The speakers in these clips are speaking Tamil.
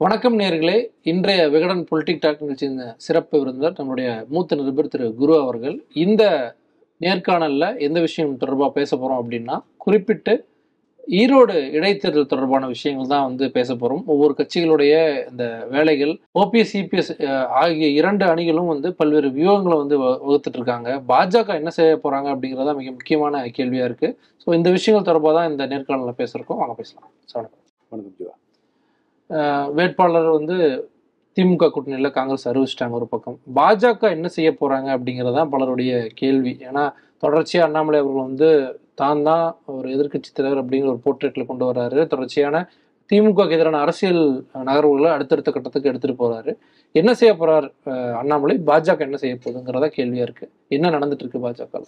வணக்கம் நேர்களே. இன்றைய விகடன் பொலிட்டிக் டாக் நிகழ்ச்சியின் சிறப்பு விருந்தர் நம்முடைய மூத்த நிருபர் திரு குரு அவர்கள். இந்த நேர்காணலில் எந்த விஷயம் தொடர்பாக பேச போகிறோம் அப்படின்னா குறிப்பிட்டு ஈரோடு இடைத்தேர்தல் தொடர்பான விஷயங்கள் தான் வந்து பேச போகிறோம் ஒவ்வொரு கட்சிகளுடைய இந்த வேலைகள் ஓபிஎஸ் சிபிஎஸ் ஆகிய இரண்டு அணிகளும் வந்து பல்வேறு வியூகங்களை வந்து வ- வகுத்துட்டு இருக்காங்க. பாஜக என்ன செய்ய போகிறாங்க அப்படிங்கிறதா மிக முக்கியமான கேள்வியாக இருக்குது ஸோ இந்த விஷயங்கள் தொடர்பாக தான் இந்த நேர்காணலில் பேசுகிறோம் வாங்க பேசலாம். சார் வணக்கம். வேட்பாளர் வந்து திமுக கூட்டணியில் காங்கிரஸ் அறிவிச்சிட்டாங்க ஒரு பக்கம். பாஜக என்ன செய்ய போறாங்க அப்படிங்கிறது தான் பலருடைய கேள்வி. ஏன்னா தொடர்ச்சியா அண்ணாமலை அவர்கள் வந்து தான் தான் ஒரு எதிர்க்கட்சி தலைவர் அப்படிங்கிற ஒரு போர்ட்ரேட்ல கொண்டு வர்றாரு. தொடர்ச்சியான திமுக க்கு எதிரான அரசியல் நகர்வுகளை அடுத்தடுத்த கட்டத்துக்கு எடுத்துட்டு போறாரு. என்ன செய்ய போறார் ஆஹ் அண்ணாமலை? பாஜக என்ன செய்ய போகுதுங்கிறதா கேள்வியா இருக்கு. என்ன நடந்துட்டு இருக்கு பாஜக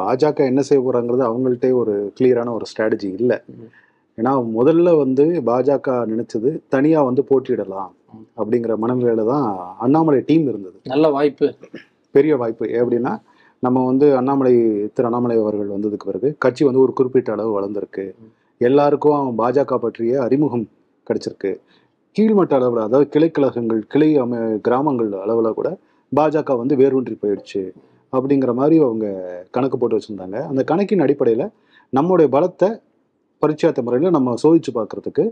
பாஜக என்ன செய்ய போறாங்கிறது அவங்கள்ட்டே ஒரு கிளியரான ஒரு ஸ்ட்ராட்டஜி இல்லை. ஏன்னா முதல்ல வந்து பாஜக நினைச்சது தனியா வந்து போட்டியிடலாம். அப்படிங்கிற மனநிலையில தான் அண்ணாமலை டீம் இருந்தது நல்ல வாய்ப்பு பெரிய வாய்ப்பு எப்படின்னா நம்ம வந்து அண்ணாமலை திரு அண்ணாமலை அவர்கள் வந்ததுக்கு பிறகு கட்சி வந்து ஒரு குறிப்பிட்ட அளவு வளர்ந்துருக்கு. எல்லாருக்கும் பாஜக பற்றிய அறிமுகம் கிடைச்சிருக்கு கீழ்மட்ட அளவில் அதாவது கிளைக்கழகங்கள் கிளை அமை கிராமங்கள் அளவில் கூட பாஜக வந்து வேரூன்றி போயிடுச்சு அப்படிங்கிற மாதிரி அவங்க கணக்கு போட்டு வச்சுருந்தாங்க அந்த கணக்கின் அடிப்படையில் நம்முடைய பலத்தை பரிச்சாத்த முறையில் நம்ம சோதிச்சு பார்க்கறதுக்கு.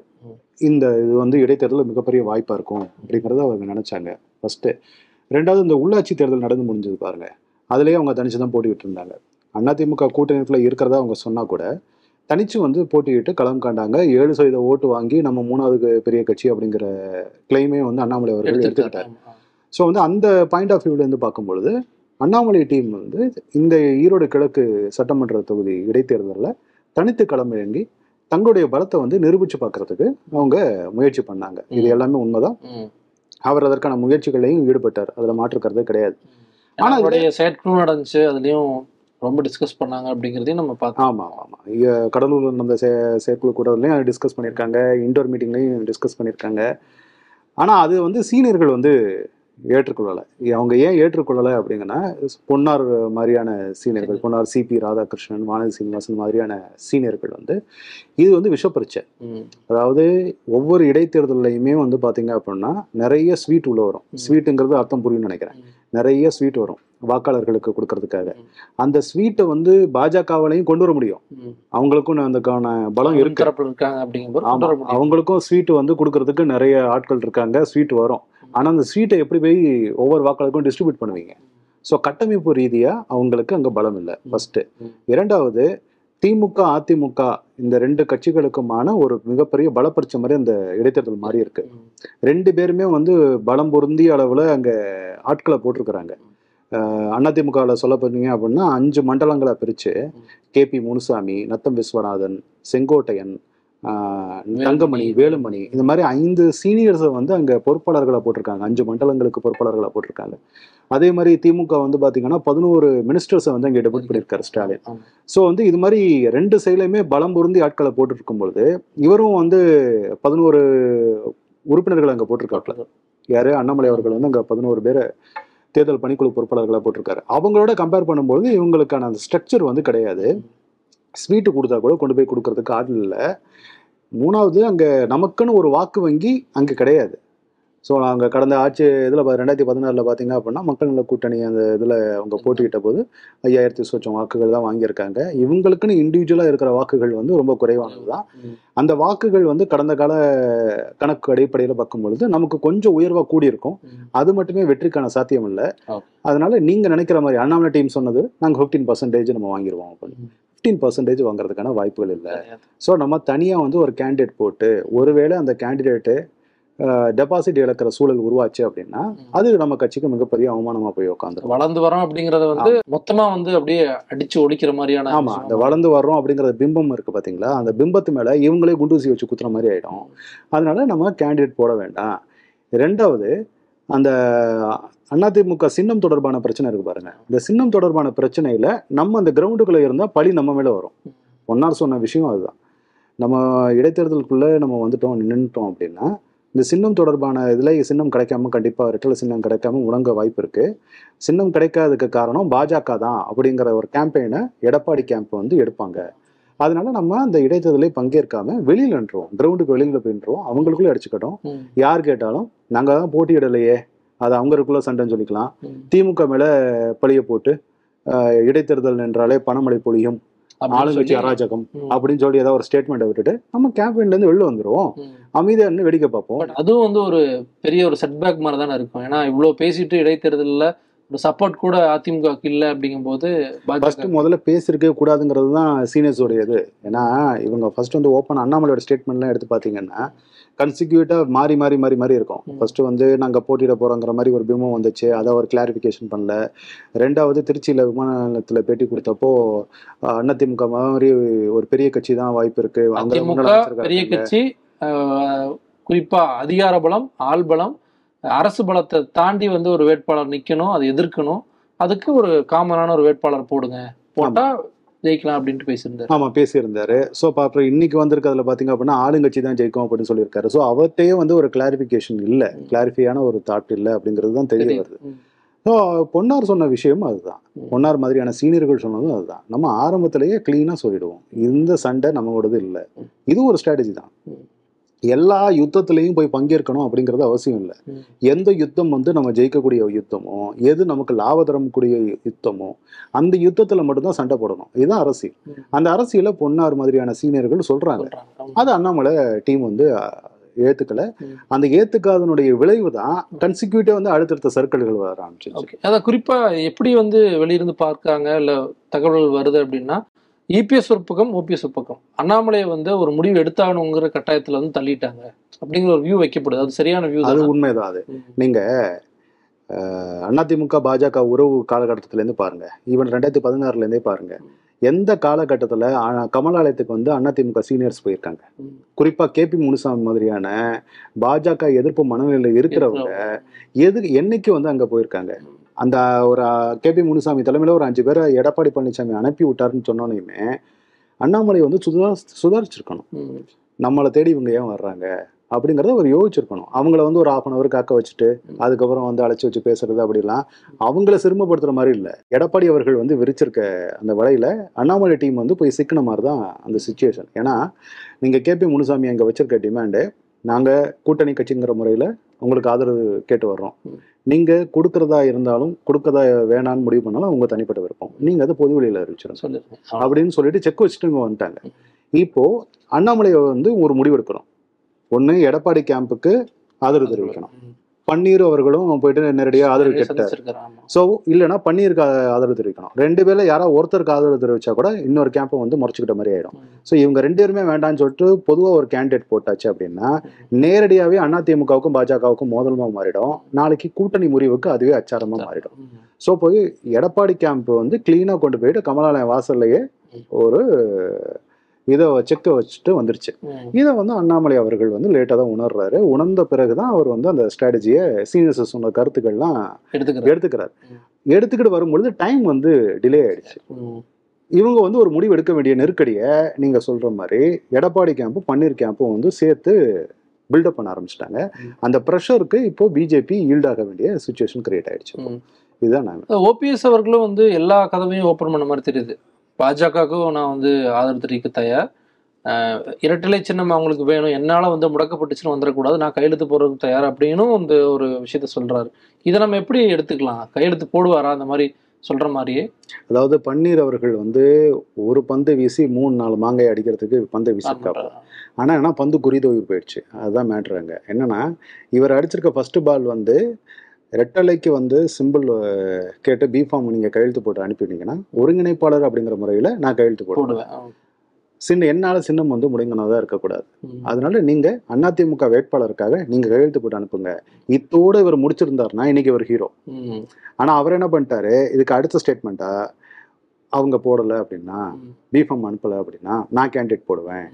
இந்த இது வந்து இடைத்தேர்தலில் மிகப்பெரிய வாய்ப்பாக இருக்கும் அப்படிங்கிறத அவங்க நினச்சாங்க. ஃபஸ்ட்டு ரெண்டாவது இந்த உள்ளாட்சி தேர்தல் நடந்து முடிஞ்சது பாருங்க. அதுலேயே அவங்க தனிச்சு தான் போட்டிக்கிட்டு இருந்தாங்க. அதிமுக கூட்டணிக்குள்ள இருக்கிறதா அவங்க சொன்னா கூட தனிச்சு வந்து போட்டியிட்டு களம் காண்டாங்க. ஏழு சதவீத ஓட்டு வாங்கி நம்ம மூணாவது பெரிய கட்சி அப்படிங்கிற கிளைமே வந்து அண்ணாமலை அவர்கள் எடுத்துக்கிட்டார். ஸோ வந்து அந்த பாயிண்ட் ஆஃப் வியூலேருந்து பார்க்கும்பொழுது அண்ணாமலை டீம் வந்து இந்த ஈரோடு கிழக்கு சட்டமன்ற தொகுதி இடைத்தேர்தலில் தனித்து களமிறங்கி தங்களுடைய பலத்தை வந்து நிரூபிச்சு பார்க்கறதுக்கு அவங்க முயற்சி பண்ணாங்க. இது. எல்லாமே உண்மைதான். அவர் அதற்கான முயற்சிகளையும் ஈடுபட்டார். அதில் மாற்றுக்கிறதே கிடையாது. ஆனா ஆனா அவருடைய செயற்குழு நடந்துச்சு அதுலயும் ரொம்ப டிஸ்கஸ் பண்ணாங்க அப்படிங்கிறதையும் நம்ம பார்த்தோம் ஆமாம் ஆமாம் கடலூரில் நடந்த சே செயற்குழு கூட்டத்துலையும் டிஸ்கஸ் பண்ணியிருக்காங்க இண்டோர் மீட்டிங்லையும் டிஸ்கஸ் பண்ணியிருக்காங்க ஆனால் அது வந்து சீனியர்கள் வந்து ஏற்றுக்கொள்ளலை அவங்க ஏன் ஏற்றுக்கொள்ளலை அப்படிங்கன்னா பொன்னார் மாதிரியான சீனியர்கள் பொன்னார் சிபி ராதாகிருஷ்ணன் வானதி சீனிவாசன் மாதிரியான சீனியர்கள் வந்து இது வந்து விஷப்பரிச்சை. அதாவது ஒவ்வொரு இடைத்தேர்தல்லையுமே வந்து பார்த்தீங்க அப்படின்னா நிறைய ஸ்வீட் உள்ள வரும். ஸ்வீட்டுங்கிறது அர்த்தம் புரியும்னு நினைக்கிறேன். நிறைய ஸ்வீட் வரும் வாக்காளர்களுக்கு கொடுக்கறதுக்காக. அந்த ஸ்வீட்டை வந்து பாஜகவாலையும் கொண்டு வர முடியும். அவங்களுக்கும் அதுக்கான பலம் இருக்கு. அவங்களுக்கும் ஸ்வீட் வந்து கொடுக்கறதுக்கு நிறைய ஆட்கள் இருக்காங்க ஸ்வீட் வரும் ஆனால் அந்த ஸ்வீட்டை எப்படி போய் ஒவ்வொரு வாக்காளருக்கும் டிஸ்ட்ரிபியூட் பண்ணுவீங்க? ஸோ கட்டமைப்பு ரீதியாக அவங்களுக்கு அங்கே பலம் இல்லை. ஃபஸ்ட்டு இரண்டாவது திமுக அதிமுக இந்த ரெண்டு கட்சிகளுக்குமான ஒரு மிகப்பெரிய பலப்பரிச்ச மாதிரி அந்த இடைத்தேர்தல் மாறி இருக்கு. ரெண்டு பேருமே வந்து பலம் பொருந்திய அளவில் அங்கே ஆட்களை போட்டிருக்கிறாங்க. அதிமுகவில் சொல்ல போனீங்க அப்படின்னா அஞ்சு மண்டலங்களை பிரித்து கேபி முனுசாமி நத்தம் விஸ்வநாதன் செங்கோட்டையன் தங்கமணி வேலுமணி. இந்த மாதிரி ஐந்து சீனியர்ஸை வந்து அங்க பொறுப்பாளர்களை போட்டிருக்காங்க. அஞ்சு மண்டலங்களுக்கு பொறுப்பாளர்களை போட்டிருக்காங்க. அதே மாதிரி திமுக வந்து பாத்தீங்கன்னா பதினோரு மினிஸ்டர்ஸை வந்து அங்கே டெபுட் பண்ணியிருக்காரு ஸ்டாலின். ஸோ வந்து இது மாதிரி ரெண்டு சைட்லையுமே பலம் பொருந்தி ஆட்களை போட்டு இருக்கும் பொழுது இவரும் வந்து பதினோரு உறுப்பினர்கள் அங்கே போட்டிருக்காப்புல யாரு? அண்ணாமலை அவர்கள் வந்து அங்கே பதினோரு பேரை தேர்தல் பணிக்குழு பொறுப்பாளர்களாக போட்டிருக்காரு. அவங்களோட கம்பேர் பண்ணும்போது இவங்களுக்கான அந்த ஸ்ட்ரக்சர் வந்து கிடையாது. ஸ்வீட்டு கொடுத்தா கூட கொண்டு போய் கொடுக்கறதுக்கு ஆள் இல்லை. மூணாவது அங்கே நமக்குன்னு ஒரு வாக்கு வங்கி அங்கே கிடையாது ஸோ அங்கே கடந்த ஆட்சி இதில் ரெண்டாயிரத்தி பதினாறில் பார்த்தீங்க அப்படின்னா மக்கள் நல கூட்டணி அந்த இதில் அவங்க போட்டியிட்ட போது ஐயாயிரத்தி சொச்சம் வாக்குகள் தான் வாங்கியிருக்காங்க இவங்களுக்குன்னு இண்டிவிஜுவலாக இருக்கிற வாக்குகள் வந்து ரொம்ப குறைவானது தான். அந்த வாக்குகள் வந்து கடந்த கால கணக்கு அடிப்படையில் பார்க்கும் பொழுது நமக்கு கொஞ்சம் உயர்வாக கூடியிருக்கும். அது மட்டுமே வெற்றிக்கான சாத்தியம் இல்லை. அதனால நீங்க நினைக்கிற மாதிரி அண்ணாமலை டீம் சொன்னது நாங்க ஃபிஃப்டீன் பர்சன்டேஜ் நம்ம வாங்கிடுவோம் அப்படின்னு. ஃபிஃப்டீன் பர்சன்டேஜ் வாங்குறதுக்கான வாய்ப்புகள் இல்லை. ஸோ நம்ம தனியா வந்து ஒரு கேண்டிடேட் போட்டு ஒருவேளை அந்த கேண்டிடேட்டு டெபாசிட் இழக்கிற சூழல் உருவாச்சு அப்படின்னா. அது நம்ம கட்சிக்கு மிகப்பெரிய அவமானமா போய் உட்காந்துரும் வளர்ந்து வரோம் அப்படிங்கறத வந்து மொத்தமா வந்து அப்படியே அடிச்சு ஒழிக்கிற மாதிரியான ஆமா. அந்த வளர்ந்து வர்றோம் அப்படிங்கிற பிம்பம் இருக்கு பாத்தீங்களா அந்த பிம்பத்து மேல இவங்களே குண்டூசி வச்சு குத்துற மாதிரி ஆயிடும் அதனால நம்ம கேண்டிடேட் போட வேண்டாம் ரெண்டாவது அந்த அதிமுக சின்னம் தொடர்பான பிரச்சனை இருக்கு பாருங்க. இந்த சின்னம் தொடர்பான பிரச்சனையில நம்ம அந்த கிரவுண்டுக்குள்ள இருந்தா பழி நம்ம மேல வரும். ஒன்னார் சொன்ன விஷயம் அதுதான். நம்ம இடைத்தேர்தலுக்குள்ள நம்ம வந்துட்டோம் நின்றுட்டோம் அப்படின்னா இந்த சின்னம் தொடர்பான இதில் சின்னம் கிடைக்காம கண்டிப்பாக ரெட்டல சின்னம் கிடைக்காம உணங்க வாய்ப்பு இருக்குது சின்னம் கிடைக்காததுக்கு காரணம் பாஜக தான் அப்படிங்கிற ஒரு கேம்பெயினை எடப்பாடி கேம்ப் வந்து எடுப்பாங்க. அதனால நம்ம அந்த இடைத்தேர்தலை பங்கேற்காம வெளியில நின்றோம். கிரவுண்டுக்கு வெளியில போயின்றோம் அவங்களுக்குள்ள அடிச்சுக்கட்டும். யார் கேட்டாலும் நாங்க தான் போட்டியிடலையே. அது அவங்களுக்குள்ள சண்டைன்னு சொல்லிக்கலாம். திமுக மேல பழிய போட்டு இடைத்தேர்தல் என்றாலே பணமழை பொழியும். ஆளுங்கட்சி அராஜகம் அப்படின்னு சொல்லி ஏதாவது ஒரு ஸ்டேட்மெண்ட்டை விட்டுட்டு நம்ம கேம்பெயின்ல இருந்து வெளில வந்துருவோம். அமைதியா இருந்து வேடிக்கை பார்ப்போம். அதுவும் வந்து ஒரு பெரிய ஒரு செட்பேக் மாதிரி தானே இருக்கும். ஏன்னா இவ்வளவு பேசிட்டு இடைத்தேர்தலில் ஒரு சப்போர்ட் கூட அதிமுகவுக்கு இல்லை அப்படிங்கும்போது ஃபர்ஸ்ட் முதல்ல பேசியிருக்கவே கூடாதுங்கிறது தான் சீனியர்ஸோட இது ஏன்னா இவங்க ஃபர்ஸ்ட் வந்து ஓப்பன் அண்ணாமலையோட ஸ்டேட்மெண்ட்லாம் எடுத்து பார்த்தீங்கன்னா கன்சிக்யூட்டா மாறி மாறி மாறி மாறி இருக்கும். ம். ஃபர்ஸ்ட் வந்து நாங்க போட்டியிட போறோங்கிற மாதிரி ஒரு பிம்பம் வந்துச்சு. அதை அவர் கிளாரிஃபிகேஷன் பண்ணல. ரெண்டாவது திருச்சியில விமான நிலையத்துல பேட்டி கொடுத்தப்போ அதிமுக மாதிரி ஒரு பெரிய கட்சி தான் வாய்ப்பு இருக்கு. பெரிய. கட்சி ஆஹ், குறிப்பா அதிகார பலம் ஆள் பலம் அரசு பலத்தை தாண்டி வந்து ஒரு வேட்பாளர் நிக்கணும் அதை எதிர்க்கணும். அதுக்கு ஒரு காமனான ஒரு வேட்பாளர் போடுங்க. போட்டா ஜெயிக்கலாம் அப்படின்ட்டு பேசியிருந்தாரு. ஆமா பேசியிருந்தாரு. ஸோ அப்புறம் இன்னைக்கு வந்திருக்கிறதுல பாத்தீங்க அப்படின்னா ஆளுங்கட்சி தான் ஜெயிக்கும் அப்படின்னு சொல்லியிருக்காரு. ஸோ அவர்கிட்டயே வந்து ஒரு கிளாரிஃபிகேஷன் இல்ல. கிளாரிஃபையான ஒரு தாட் இல்ல அப்படிங்கிறது தான் தெரிய. வருது. ஸோ பொன்னார் சொன்ன விஷயமும் அதுதான். பொன்னார் மாதிரியான சீனியர்கள் சொன்னதும் அதுதான். நம்ம ஆரம்பத்திலேயே கிளீனா சொல்லிடுவோம். இந்த சண்டை நம்மளோடது இல்லை. இது ஒரு ஸ்ட்ராட்டஜி தான். எல்லா யுத்தத்திலையும் போய் பங்கேற்கணும் அப்படிங்கிறது அவசியம் இல்லை. எந்த யுத்தம் வந்து நம்ம ஜெயிக்கக்கூடிய யுத்தமோ எது நமக்கு லாப தரக்கூடிய யுத்தமோ அந்த யுத்தத்துல மட்டும்தான் சண்டை போடணும் இதுதான் அரசியல். அந்த அரசியல பொன்னார் மாதிரியான சீனியர்கள் சொல்றாங்க. அது அண்ணாமலை டீம் வந்து ஏத்துக்கல. அந்த ஏத்துக்காதனுடைய விளைவு தான் கன்சிக்யூட்டிவா வந்து அடுத்தடுத்த சர்க்கிள்கள் வர ஆரம்பிச்சிருச்சு ஓகே அதான் குறிப்பா எப்படி வந்து வெளியிருந்து பார்க்காங்க இல்ல தகவல்கள் வருது அப்படின்னா இபிஎஸ் ஒரு பக்கம் ஓபிஎஸ் ஒரு பக்கம் அண்ணாமலையை வந்து ஒரு முடிவு எடுத்தாகணுங்கிற கட்டாயத்துல வந்து தள்ளிட்டாங்க. அப்படிங்கிற ஒரு வியூ வைக்கப்படுது. அது சரியான வியூ அது தான்? உண்மைதான் அது. நீங்க அஹ், அதிமுக பாஜக உறவு காலகட்டத்துல இருந்து பாருங்க. ஈவன் ரெண்டாயிரத்தி பதினாறுல இருந்தே பாருங்க எந்த காலகட்டத்துல கமலாலயத்துக்கு வந்து அதிமுக சீனியர்ஸ் போயிருக்காங்க. குறிப்பா கேபி முனுசாமி மாதிரியான பாஜக எதிர்ப்பு மனநிலையில இருக்கிறவங்க எது என்னைக்கு வந்து அங்க போயிருக்காங்க? அந்த ஒரு கேபி முனுசாமி தலைமையில ஒரு அஞ்சு பேரை எடப்பாடி பழனிசாமி அனுப்பி விட்டாருன்னு சொன்னோனையுமே அண்ணாமலை வந்து சுதா சுதாரிச்சிருக்கணும். நம்மளை தேடி இவங்க ஏன் வர்றாங்க? அப்படிங்கிறத அவர் யோசிச்சிருக்கணும். அவங்கள வந்து ஒரு ஹாஃப் அன் அவர் காக்க வச்சுட்டு அதுக்கப்புறம் வந்து அழைச்சி வச்சு பேசுறது அப்படிலாம் அவங்கள சிரமப்படுத்துற மாதிரி இல்லை. எடப்பாடி அவர்கள் வந்து விரிச்சிருக்க அந்த வலையில அண்ணாமலை டீம் வந்து போய் சிக்கின மாதிரி தான் அந்த சுச்சுவேஷன் ஏன்னா நீங்க கேபி முனுசாமி அங்க வச்சிருக்க டிமாண்டு நாங்க கூட்டணி கட்சிங்கிற முறையில உங்களுக்கு ஆதரவு கேட்டு வர்றோம். ம். நீங்க கொடுக்கறதா இருந்தாலும் கொடுக்கறதா வேணான்னு முடிவு பண்ணாலும் உங்க தனிப்பட்ட விருப்பம். நீங்க அதை பொது வெளியில சொல்லிருக்கேன் அப்படின்னு சொல்லிட்டு செக் வச்சுட்டு இங்க வந்துட்டாங்க இப்போ அண்ணாமலை வந்து ஒரு முடிவெடுக்கணும் ஒண்ணு எடப்பாடி கேம்புக்கு ஆதரவு தெரிவிக்கணும். பன்னீர் அவர்களும் போயிட்டு நேரடியா ஆதரவு கேட்டார் ஸோ இல்லைன்னா பன்னீருக்கு ஆதரவு தெரிவிக்கணும் ரெண்டு பேர்ல யாராவது ஒருத்தருக்கு ஆதரவு தெரிவிச்சா கூட இன்னொரு கேம்பை வந்து முறைச்சிக்கிட்ட மாதிரி ஆயிடும். ஸோ இவங்க ரெண்டு பேருமே வேண்டாம்னு சொல்லிட்டு பொதுவாக ஒரு கேண்டிடேட் போட்டாச்சு அப்படின்னா நேரடியாகவே அதிமுகவுக்கும் பாஜகவுக்கும் மோதலமா மாறிடும் நாளைக்கு கூட்டணி முறிவுக்கு அதுவே அச்சாரமா மாறிடும். ஸோ போய் எடப்பாடி கேம்ப் வந்து கிளீனாக கொண்டு போயிட்டு கமலாலயம் வாசல்லையே. ஒரு இதை செக்கை வச்சுட்டு வந்துருச்சு. இதை வந்து அண்ணாமலை அவர்கள் வந்து லேட்டாக தான் உணர்றாரு உணர்ந்த பிறகு தான் அவர் வந்து அந்த ஸ்ட்ராட்டஜியை சீனியர்ஸ் சொன்ன கருத்துக்கள்லாம் எடுத்துக்கிறாரு. எடுத்துக்கிட்டு வரும்பொழுது டைம் வந்து டிலே ஆயிடுச்சு. இவங்க வந்து ஒரு முடிவு எடுக்க வேண்டிய நெருக்கடியை நீங்க சொல்ற மாதிரி எடப்பாடி கேம்பும் பன்னீர் கேம்பும் வந்து சேர்த்து பில்டப் பண்ண ஆரம்பிச்சிட்டாங்க. அந்த ப்ரெஷருக்கு இப்போ பிஜேபி ஈல்டாக வேண்டிய சுச்சுவேஷன் கிரியேட் ஆயிடுச்சு. இதுதான் நான் ஓபிஎஸ் அவர்களும் வந்து எல்லா கதவையும் ஓப்பன் பண்ண மாதிரி தெரியுது பாஜகவுக்கும் நான் வந்து ஆதரவு தெரிவிக்க தயார் இரட்டலை சின்னம் அவங்களுக்கு வேணும். என்னால வந்து முடக்கப்பட்டுச்சுன்னு வந்துடக்கூடாது. நான் கையெழுத்து போடுறதுக்கு தயார் அப்படின்னும் வந்து ஒரு விஷயத்த சொல்றாரு. இதை நம்ம எப்படி எடுத்துக்கலாம்? கையெழுத்து போடுவாரா? அந்த மாதிரி சொல்ற மாதிரியே. அதாவது பன்னீர் அவர்கள் வந்து ஒரு பந்து வீசி மூணு நாலு மாங்காய் அடிக்கிறதுக்கு பந்தை வீசிருக்காரு ஆனா என்ன பந்து குறிதோய்வு போயிடுச்சு. அதுதான் மேட்ரு அங்க. என்னன்னா இவர் அடிச்சிருக்க ஃபர்ஸ்ட் பால் வந்து ரெட்டலைக்கு வந்து சிம்பிள் கேட்டு பிஃபார்ம் நீங்க கையெழுத்து போட்டு அனுப்பிட்டீங்கன்னா ஒருங்கிணைப்பாளர் அப்படிங்கிற முறையில நான் கையெழுத்து போடுவேன் சின்ன என்னால சின்னம் வந்து முடங்கினதா இருக்கக்கூடாது. அதனால நீங்க அதிமுக வேட்பாளருக்காக நீங்க கையெழுத்து போட்டு அனுப்புங்க இத்தோட இவர் முடிச்சிருந்தாருன்னா இன்னைக்கு ஒரு ஹீரோ ம். ஆனா அவர் என்ன பண்ணிட்டாரு இதுக்கு அடுத்த ஸ்டேட்மெண்ட்டா அவங்க போடல அப்படின்னா ம். பிஃபார்ம் அனுப்பல அப்படின்னா நான் கேண்டிடேட் போடுவேன்.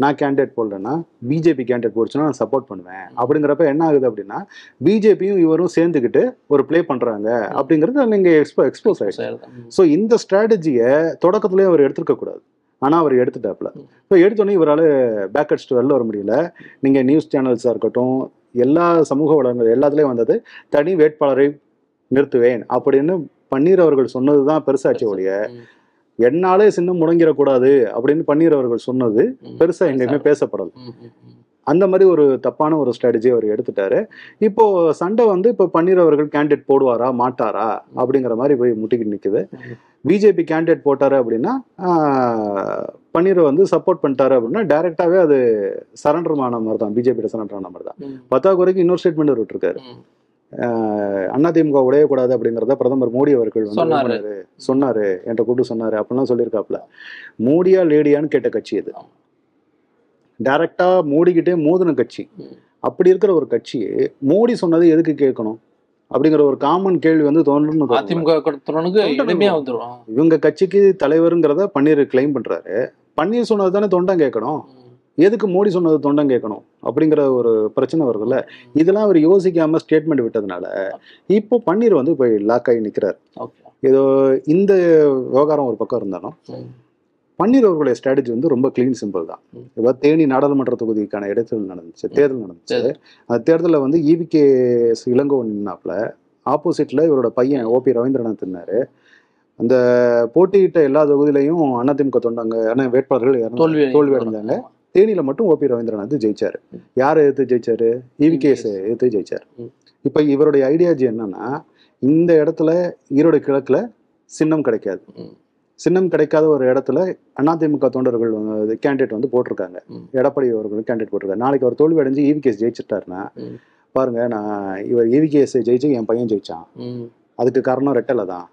நான் கேண்டிடேட் போடலன்னா பிஜேபி கேண்டிடேட் போடுச்சுன்னா நான் சப்போர்ட் பண்ணுவேன் அப்படிங்கிறப்ப என்ன ஆகுது அப்படின்னா பிஜேபியும் இவரும் சேர்ந்துக்கிட்டு ஒரு ப்ளே பண்றாங்க அப்படிங்கிறது நீங்க எக்ஸ்போ எக்ஸ்போஸ். ம். ஸோ இந்த ஸ்ட்ராட்டஜியை தொடக்கத்துலேயே அவர் எடுத்துருக்க கூடாது ஆனால் அவர் எடுத்துட்டாப்ல. இப்போ எடுத்தோடனே இவரால் பேக் அடிச்சுட்டு வெளில வர முடியல நீங்கள் நியூஸ் சேனல்ஸாக இருக்கட்டும் எல்லா சமூக வளங்கள் எல்லாத்துலேயும் வந்தது தனி வேட்பாளரை நிறுத்துவேன் அப்படின்னு பன்னீர் அவர்கள் சொன்னது தான் பெருசாச்சு ஒழிய. என்னாலே சின்னம் முடங்கிடக்கூடாது அப்படின்னு பன்னீர் அவர்கள் சொன்னது. பெருசா எங்கேயுமே பேசப்படல. அந்த மாதிரி ஒரு தப்பான ஒரு ஸ்ட்ராட்டஜி அவர் எடுத்துட்டாரு இப்போ சண்டை வந்து இப்போ பன்னீர் அவர்கள் கேண்டிடேட் போடுவாரா மாட்டாரா அப்படிங்கிற மாதிரி போய் முட்டிக்கிட்டு நிக்குது ம். பிஜேபி கேண்டிடேட் போட்டாரு அப்படின்னா பன்னீரை வந்து சப்போர்ட் பண்ணிட்டாரு அப்படின்னா டைரக்டாவே அது சரண்டர் ஆன மாதிரி தான் பிஜேபி சரண்டர் ஆன மாதிரி தான் பத்தாக்குறைக்கு இன்னொரு ஸ்டேட்மெண்ட் விட்டுருக்காரு. அதிமுக உடையக்கூடாது அப்படிங்கிறத பிரதமர் மோடி அவர்கள் சொன்னாரு. சொன்னாரு என்கிட்ட கூப்பிட்டு சொன்னாரு அப்படிலாம் சொல்லியிருக்காப்ல மோடியா லேடியான்னு கேட்ட கட்சி இது. டைரக்டா மோடிக்கிட்டே மோதின கட்சி. அப்படி இருக்கிற ஒரு கட்சி மோடி சொன்னது எதுக்கு கேட்கணும் அப்படிங்கிற ஒரு காமன் கேள்வி வந்து தோன்றணும். அதிமுக இவங்க கட்சிக்கு தலைவருங்கிறத பன்னீர் கிளைம் பண்றாரு பன்னீர் சொன்னது தானே தொண்டன் கேட்கணும். எதுக்கு மோடி சொன்னது தொண்டன் கேட்கணும் அப்படிங்கிற ஒரு பிரச்சனை வருதுல்ல? இதெல்லாம் அவர் யோசிக்காம ஸ்டேட்மெண்ட் விட்டதுனால இப்போ பன்னீர் வந்து போய் லாக் ஆகி நிக்கிறார். ஓகே. ஏதோ இந்த விவகாரம் ஒரு பக்கம் இருந்தாலும். பன்னீர் அவர்களுடைய ஸ்ட்ராட்டஜி வந்து ரொம்ப க்ளீன் சிம்பிள் தான். இப்போ தேனி நாடாளுமன்ற தொகுதிக்கான இடைத்தேர்தல் நடந்துச்சு தேர்தல் நடந்துச்சு. அந்த தேர்தலில் வந்து இவிகே இளங்கோவன் நின்னாப்புல. ஆப்போசிட்ல இவரோட பையன் ஓபி ரவீந்திரநாத் நின்னாரு. அந்த போட்டியிட்ட எல்லா தொகுதியிலையும் அதிமுக தொண்டாங்க வேட்பாளர்கள் தோல்வி தோல்வி அடைஞ்சாங்க தேனியில மட்டும் ஓபி ரவீந்திரநாத் ஜெயிச்சாரு ம். யாரை எதிர்த்து ஜெயிச்சாரு இவிகேஎஸ் EVKS. எதிர்த்து ஜெயிச்சாரு ம். இப்போ இவருடைய ஐடியாஜி என்னன்னா இந்த இடத்துல ஈரோடு கிழக்குல சின்னம் கிடைக்காது. சின்னம் கிடைக்காத ஒரு இடத்துல அதிமுக தொண்டர்கள் கேண்டிடேட் வந்து போட்டிருக்காங்க. எடப்பாடி அவர்கள் கேண்டிடேட் போட்டிருக்காங்க நாளைக்கு அவர் தோல்வி அடைஞ்சு இவிகேஎஸ் ஜெயிச்சிட்டாருன்னா ம். பாருங்க நான் இவர் இவிகேஎஸ் ஜெயிச்சு என் பையன் ஜெயிச்சான். அதுக்கு காரணம் ரெட்டலை தான்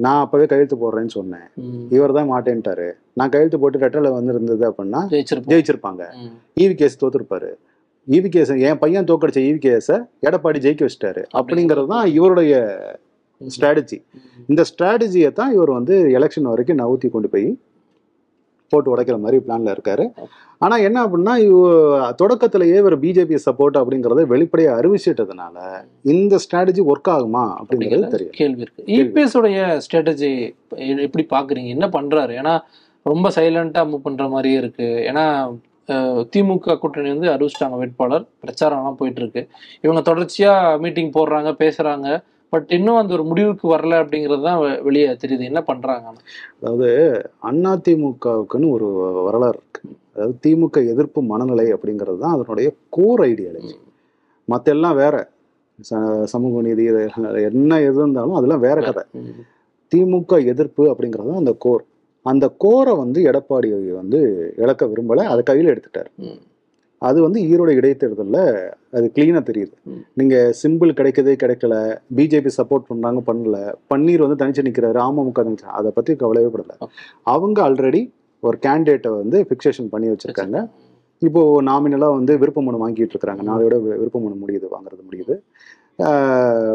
நான் அப்பவே கையெழுத்து போடுறேன்னு சொன்னேன். இவர் தான் மாட்டேன்ட்டாரு நான் கையெழுத்து போட்டு ரெட்டலை வந்திருந்தது அப்படின்னா ஜெயிச்சிருப்பாங்க ம். ஈவிகேஎஸ் தோத்துருப்பாரு ஈவிகேஎஸ் என் பையன் தோக்கடிச்ச ஈவிகேஎஸ் எடப்பாடி ஜெயிக்க வச்சிட்டாரு அப்படிங்கிறது தான் இவருடைய. ஸ்ட்ராட்டஜி. இந்த ஸ்ட்ராட்டஜியை தான் இவர் வந்து எலெக்ஷன் வரைக்கும் நவுத்தி கொண்டு போய் போட்டு உடைக்கிற மாதிரி பிளான்ல இருக்காரு. ஆனா என்ன அப்படின்னா தொடக்கத்திலேயே இவர் பிஜேபி சப்போர்ட் அப்படிங்கறத வெளிப்படையா அறிவிச்சிட்டதுனால இந்த ஸ்ட்ராட்டஜி ஒர்க் ஆகுமா அப்படிங்கிறது அப்படிங்கிற தெரியும் கேள்வி இருக்கு. இபிஎஸ் உடைய ஸ்ட்ராட்டஜி எப்படி பாக்குறீங்க? என்ன பண்றாரு? ஏன்னா ரொம்ப சைலண்டா மூவ் பண்ற மாதிரியே இருக்கு. ஏன்னா திமுக கூட்டணி வந்து அறிவிச்சிட்டாங்க வேட்பாளர். பிரச்சாரம்லாம் போயிட்டு இருக்கு. இவங்க தொடர்ச்சியா மீட்டிங் போடுறாங்க பேசுறாங்க. பட் இன்னும் அந்த ஒரு முடிவுக்கு வரல அப்படிங்கிறது தான் வெளியே தெரியுது. என்ன பண்றாங்க அதாவது அதிமுகவுக்குன்னு ஒரு வரலாறு இருக்கு. அதாவது திமுக எதிர்ப்பு மனநிலை அப்படிங்கிறது தான் அதனுடைய கோர் ஐடியாலஜி மத்த எல்லாம் வேற. ச- சமூக நீதி என்ன எது இருந்தாலும் அதெல்லாம் வேற கதை. திமுக எதிர்ப்பு அப்படிங்கிறது தான் அந்த கோர் அந்த கோரை வந்து எடப்பாடி வந்து இழக்க விரும்பல. அதை கையில் எடுத்துட்டார். அது வந்து ஈரோடு இடைத்தேர்தலில் அது கிளீனாக தெரியுது. ம். நீங்க சிம்பிள் கிடைக்குது கிடைக்கல பிஜேபி சப்போர்ட் பண்றாங்க பண்ணல பன்னீர் வந்து தனிச்சு நிக்கிறாரு அமமுக தனிச்சு அதை பத்தி கவலையே படல. அவங்க ஆல்ரெடி ஒரு கேண்டிடேட்டை வந்து ஃபிக்சேஷன் பண்ணி வச்சிருக்காங்க. இப்போ நாமினலா வந்து விருப்ப மனு வாங்கிட்டு இருக்காங்க. நாளையோட விருப்ப மனு முடியுது வாங்குறது முடியுது.